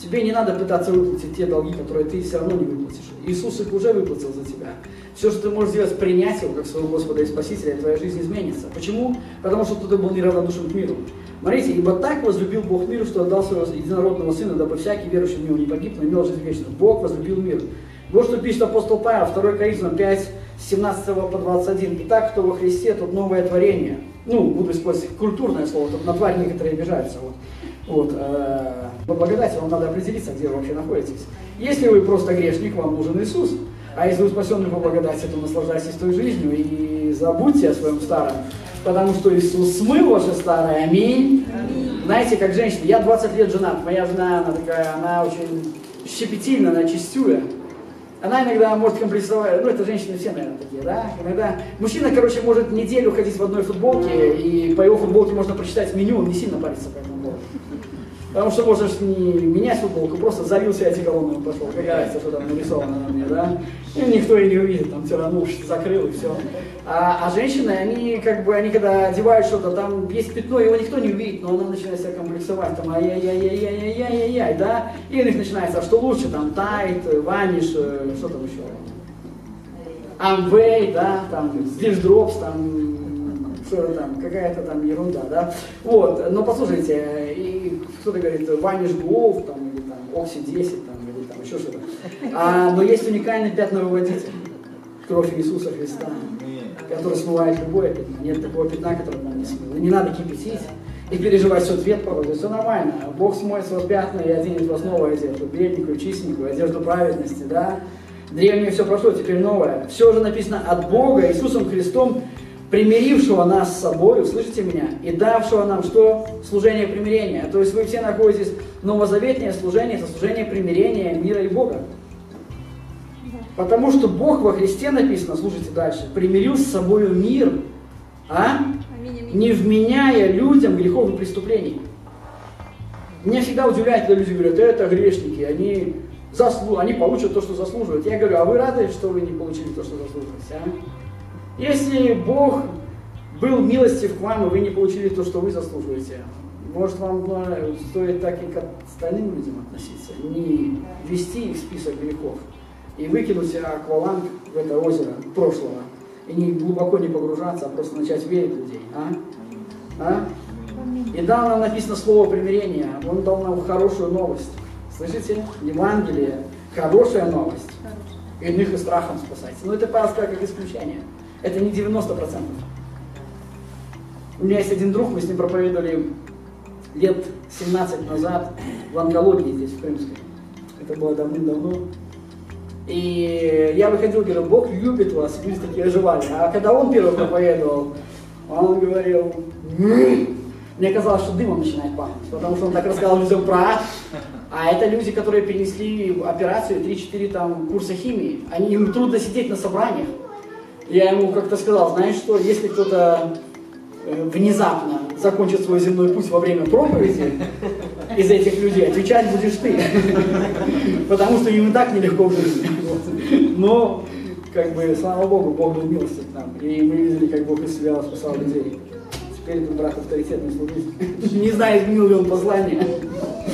тебе не надо пытаться выплатить те долги, которые ты все равно не выплатишь. Иисус их уже выплатил за тебя. Все, что ты можешь сделать, принять его как своего Господа и Спасителя, и твоя жизнь изменится. Почему? Потому что ты был неравнодушен к миру. Смотрите, ибо так возлюбил Бог мир, что отдал своего единородного Сына, дабы всякий верующий в Него не погиб, но имел жизнь вечную. Бог возлюбил мир. Вот что пишет апостол Павел, 2 Коринфянам 5, 17 по 21. Итак, кто во Христе, тот новое творение. Ну, буду использовать культурное слово, тут на тварь некоторые обижаются. Вот. Вот, э, по благодати вам надо определиться, где вы вообще находитесь. Если вы просто грешник, вам нужен Иисус. А если вы спасенный по благодати, то наслаждайтесь той жизнью и забудьте о своем старом. Потому что Иисус смыл ваше старое. Аминь. Аминь. Знаете, как женщина, я 20 лет женат, моя жена, она такая, она очень щепетильная, она чистюя. Она иногда может комплексовать, ну это женщины все, наверное, такие, да? Иногда мужчина, короче, может неделю ходить в одной футболке, и по его футболке можно прочитать меню, он не сильно парится по этому поводу. Потому что можешь не менять футболку, просто залился эти колонны пошел. Какая разница, что там нарисовано на мне, да? И никто и не увидит, там равно закрыл и все. А, а женщины, они как бы, они когда одевают что-то, там есть пятно, его никто не увидит, но она начинает себя комплексовать, там ай-яй-яй-яй-яй-яй-яй, да? И у них начинается, а что лучше, там, Tide, Vanish, э, что там еще? Amway, да, там, Drops, там, там, какая-то там ерунда, да. Вот, но послушайте, и кто-то говорит, Vanish Gold, там, или там, Oxi 10, там, или там еще что-то. А, но есть уникальный пятновыводитель, кровь Иисуса Христа, который смывает любое пятно. Нет такого пятна, которое нам не смыло. Не надо кипятить и переживать, что цвет проводит, все нормально. Бог смоет с пятна и оденет вас новую одежду, бедненькую, чистенькую, одежду праведности, да. Древнее все прошло, теперь новое. Все уже написано от Бога, Иисусом Христом, примирившего нас с собой, слышите меня, и давшего нам что? Служение примирения. То есть вы все находитесь новозаветное служение, это служение примирения мира и Бога. Потому что Бог во Христе написано, слушайте дальше, примирил с собой мир, а? не вменяя людям грехов и преступлений. Меня всегда удивляет, когда люди говорят, это грешники, они, заслу... они получат то, что заслуживают. Я говорю, а вы рады, что вы не получили то, что заслуживаете? А? Если Бог был милостив к вам, и вы не получили то, что вы заслуживаете, может, вам стоит так и к остальным людям относиться, не вести их в список грехов и выкинуть акваланг в это озеро прошлого, и не глубоко не погружаться, а просто начать верить в людей. А? А? И дал нам написано слово примирения. Он дал нам хорошую новость. Слышите? Евангелие. Хорошая новость. Иных и страхом спасать. Но это Павел сказал как исключение. Это не 90%. У меня есть один друг, мы с ним проповедовали лет 17 назад в онкологии здесь, в Крымской. Это было давным-давно. И я выходил, говорил, Бог любит вас, люди такие оживали. А когда он первый проповедовал, он говорил, «М-м-м». мне казалось, что дымом начинает пахнуть, потому что он так рассказал людям про. А это люди, которые перенесли операцию, 3-4 там курса химии. Они, им трудно сидеть на собраниях. Я ему как-то сказал, знаешь что, если кто-то э, внезапно закончит свой земной путь во время проповеди из этих людей, отвечать будешь ты. [laughs] Потому что им и так нелегко в жизни. Но, как бы, слава Богу, Бог был милостив к нам. И мы видели, как Бог себя спасал людей. Теперь этот брат авторитетный служитель. [laughs] Не знаю, изменил ли он послание.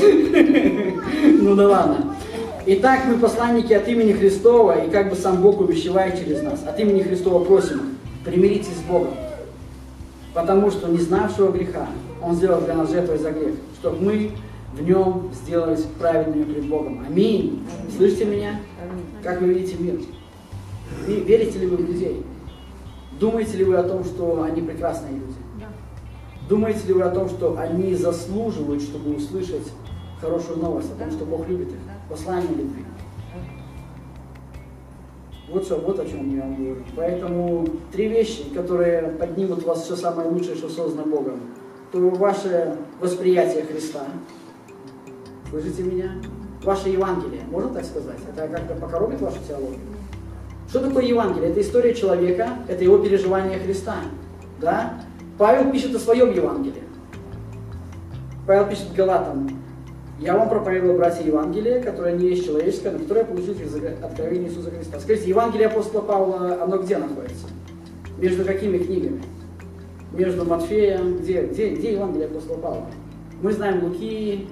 [laughs] Ну да ладно. Итак, мы посланники от имени Христова, и как бы сам Бог увещевает через нас. От имени Христова просим, примиритесь с Богом. Потому что не знавшего греха Он сделал для нас жертвой за грех, чтобы мы в нем сделались праведными пред Богом. Аминь. Слышите меня? Как вы видите мир? Верите ли вы в людей? Думаете ли вы о том, что они прекрасные люди? Думаете ли вы о том, что они заслуживают, чтобы услышать хорошую новость о том, что Бог любит их? Послание любви. Вот что, вот о чем я вам говорю. Поэтому три вещи, которые поднимут вас все самое лучшее, что создано Богом. То ваше восприятие Христа. Слышите меня? Ваше Евангелие, можно так сказать? Это как-то покоробит вашу теологию? Что такое Евангелие? Это история человека, это его переживание Христа. Да? Павел пишет о своем Евангелии. Павел пишет Галатам, я вам проповедовал, братья, Евангелие, которое не есть человеческое, но которое получил через откровение Иисуса Христа. Скажите, Евангелие апостола Павла, оно где находится? Между какими книгами? Между Матфеем, где, где, где Евангелие апостола Павла? Мы знаем Луки.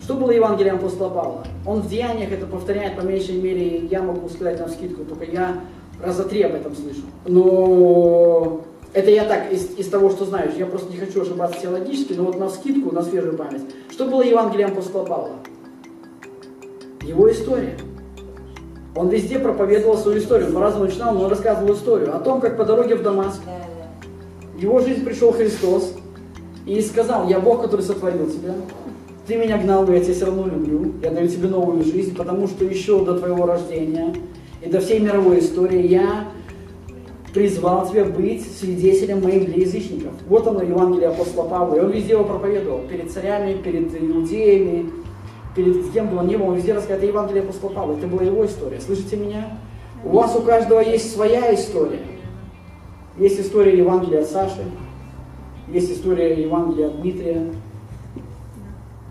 Что было Евангелием апостола Павла? Он в деяниях это повторяет, по меньшей мере, я могу сказать на скидку, только я раза три об этом слышу. Но это я так, из, из того, что знаешь. Я просто не хочу ошибаться теологически, но вот на скидку, на свежую память. Что было Евангелием апостола Павла? Его история. Он везде проповедовал свою историю. Он по-разному начинал, но он рассказывал историю о том, как по дороге в Дамаск в его жизнь пришел Христос и сказал, я Бог, который сотворил тебя. Ты меня гнал, но я тебя все равно люблю. Я даю тебе новую жизнь, потому что еще до твоего рождения и до всей мировой истории я призвал тебя быть свидетелем моих для язычников. Вот оно, Евангелие апостола Павла. И он везде его проповедовал. Перед царями, перед иудеями, перед кем бы он ни был. Он везде рассказал, это Евангелие апостола Павла. Это была его история. Слышите меня? У вас у каждого есть своя история. Есть история Евангелия от Саши. Есть история Евангелия от Дмитрия.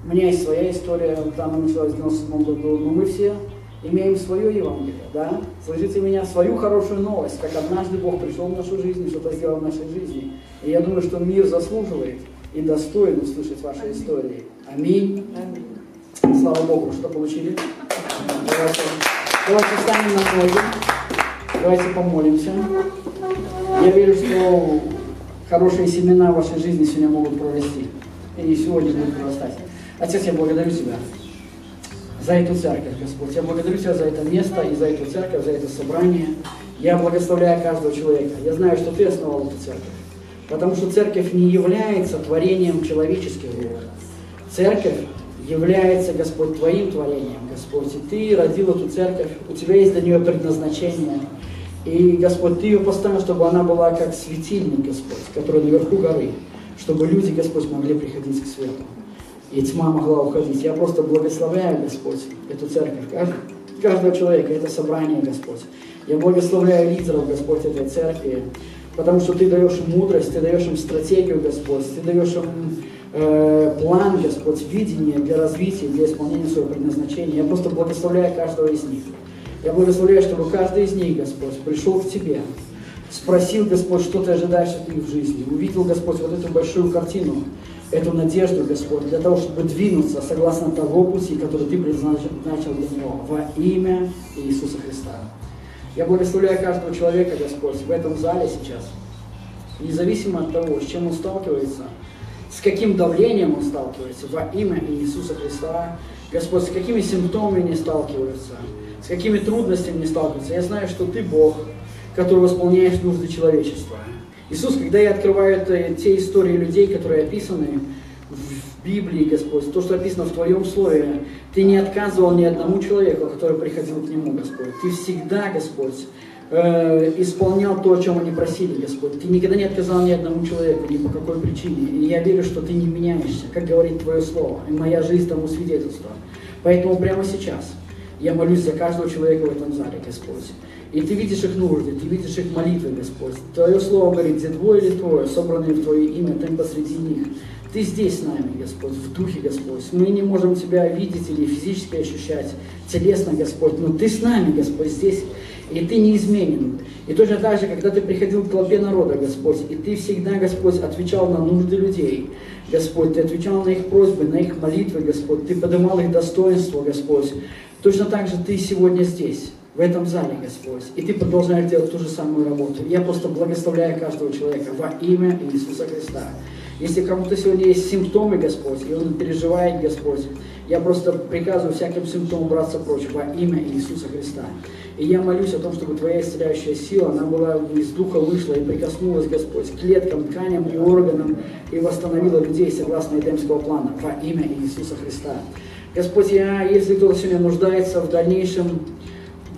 У меня есть своя история, там она началась в 97 году, но мы все имеем свое Евангелие, да? Слышите меня, свою хорошую новость, как однажды Бог пришел в нашу жизнь, что-то сделал в нашей жизни. И я думаю, что мир заслуживает и достоин услышать ваши истории. Аминь. Аминь. Слава Богу, что получили. Давайте, давайте встанем на ноги. Давайте помолимся. Я верю, что хорошие семена в вашей жизни сегодня могут прорасти. И сегодня будут прорастать. Отец, я благодарю Тебя за эту церковь, Господь. Я благодарю Тебя за это место и за эту церковь, за это собрание. Я благословляю каждого человека. Я знаю, что Ты основал эту церковь. Потому что церковь не является творением человеческих рук. Церковь является, Господь, Твоим творением, Господь. И Ты родил эту церковь, у Тебя есть для нее предназначение. И, Господь, Ты ее поставил, чтобы она была как светильник, Господь, который наверху горы, чтобы люди, Господь, могли приходить к свету и тьма могла уходить. Я просто благословляю, Господь, эту церковь, каждого человека, это собрание, Господь. Я благословляю лидеров, Господь, этой церкви, потому что Ты даешь им мудрость, Ты даешь им стратегию, Господь, Ты даешь им э, план, Господь, видение для развития, для исполнения своего предназначения. Я просто благословляю каждого из них. Я благословляю, чтобы каждый из них, Господь, пришел к Тебе, спросил, Господь, что Ты ожидаешь от них в жизни, увидел, Господь, вот эту большую картину, эту надежду, Господь, для того, чтобы двинуться согласно того пути, который Ты предназначил для него, во имя Иисуса Христа. Я благословляю каждого человека, Господь, в этом зале сейчас. Независимо от того, с чем он сталкивается, с каким давлением он сталкивается, во имя Иисуса Христа. Господь, с какими симптомами не сталкиваются, с какими трудностями не сталкиваются. Я знаю, что Ты Бог, который восполняешь нужды человечества. Иисус, когда я открываю это, те истории людей, которые описаны в Библии, Господь, то, что описано в Твоем Слове, Ты не отказывал ни одному человеку, который приходил к Нему, Господь. Ты всегда, Господь, э, исполнял то, о чем они просили, Господь. Ты никогда не отказал ни одному человеку, ни по какой причине. И я верю, что Ты не меняешься, как говорит Твое Слово. И моя жизнь тому свидетельство. Поэтому прямо сейчас я молюсь за каждого человека в этом зале, Господь. И ты видишь их нужды, ты видишь их молитвы, Господь. Твое слово говорит, где двое или трое, собранные в Твое имя, Ты посреди них. Ты здесь с нами, Господь, в духе, Господь. Мы не можем Тебя видеть или физически ощущать, телесно, Господь, но Ты с нами, Господь, здесь, и Ты неизменен. И точно так же, когда Ты приходил к толпе народа, Господь, и Ты всегда, Господь, отвечал на нужды людей, Господь, Ты отвечал на их просьбы, на их молитвы, Господь, Ты поднимал их достоинство, Господь. Точно так же Ты сегодня здесь в этом зале, Господь. И Ты продолжаешь делать ту же самую работу. Я просто благословляю каждого человека во имя Иисуса Христа. Если кому-то сегодня есть симптомы, Господь, и он переживает, Господь, я просто приказываю всяким симптомам браться прочь во имя Иисуса Христа. И я молюсь о том, чтобы Твоя исцеляющая сила, она была из Духа вышла и прикоснулась, Господь, к клеткам, тканям и органам и восстановила людей согласно Эдемского плана во имя Иисуса Христа. Господь, я, если кто-то сегодня нуждается в дальнейшем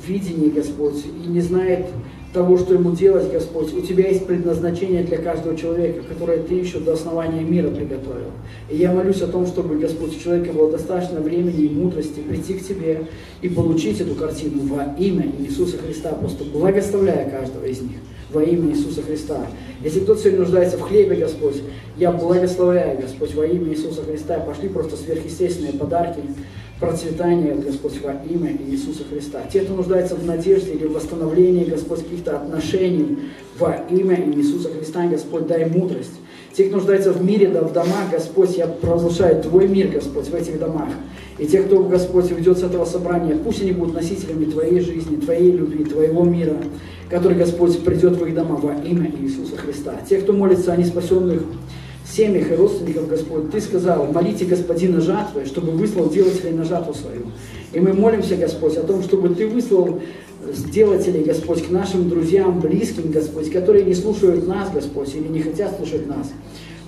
видении, Господь, и не знает того, что ему делать, Господь. У Тебя есть предназначение для каждого человека, которое Ты еще до основания мира приготовил. И я молюсь о том, чтобы, Господь, у человека было достаточно времени и мудрости прийти к Тебе и получить эту картину во имя Иисуса Христа, просто благословляя каждого из них во имя Иисуса Христа. Если кто-то сегодня нуждается в хлебе, Господь, я благословляю, Господь, во имя Иисуса Христа. Пошли просто сверхъестественные подарки, процветания, Господь, во имя Иисуса Христа. Те, кто нуждается в надежде или в восстановлении, Господь, каких-то отношений во имя Иисуса Христа, Господь, дай мудрость. Те, кто нуждается в мире, да в домах, Господь, я провозглашаю Твой мир, Господь, в этих домах. И те, кто, Господь, уйдет с этого собрания, пусть они будут носителями Твоей жизни, Твоей любви, Твоего мира, который, Господь, придет в их дома во имя Иисуса Христа. Те, кто молится о неспасенных семьях и родственников, Господь, Ты сказал, молите Господина жатвы, чтобы выслал делателей на жатву свою. И мы молимся, Господь, о том, чтобы Ты выслал делателей, Господь, к нашим друзьям, близким, Господь, которые не слушают нас, Господь, или не хотят слушать нас.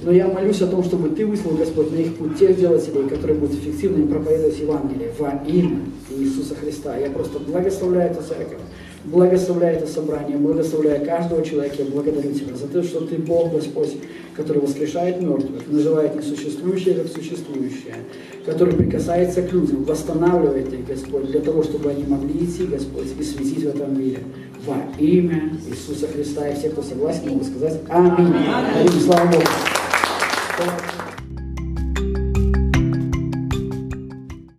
Но я молюсь о том, чтобы Ты выслал, Господь, на их путь тех делателей, которые будут эффективными проповедовать Евангелие во имя Иисуса Христа. Я просто благословляю эту церковь благословляю это собрание, благословляю каждого человека. Я благодарю Тебя за то, что Ты Бог, Господь, который воскрешает мертвых, называет несуществующее как существующее, который прикасается к людям, восстанавливает их, Господь, для того, чтобы они могли идти, Господь, и светить в этом мире. Во имя Иисуса Христа. И все, кто согласен, могут сказать Аминь. Аминь. Слава Богу.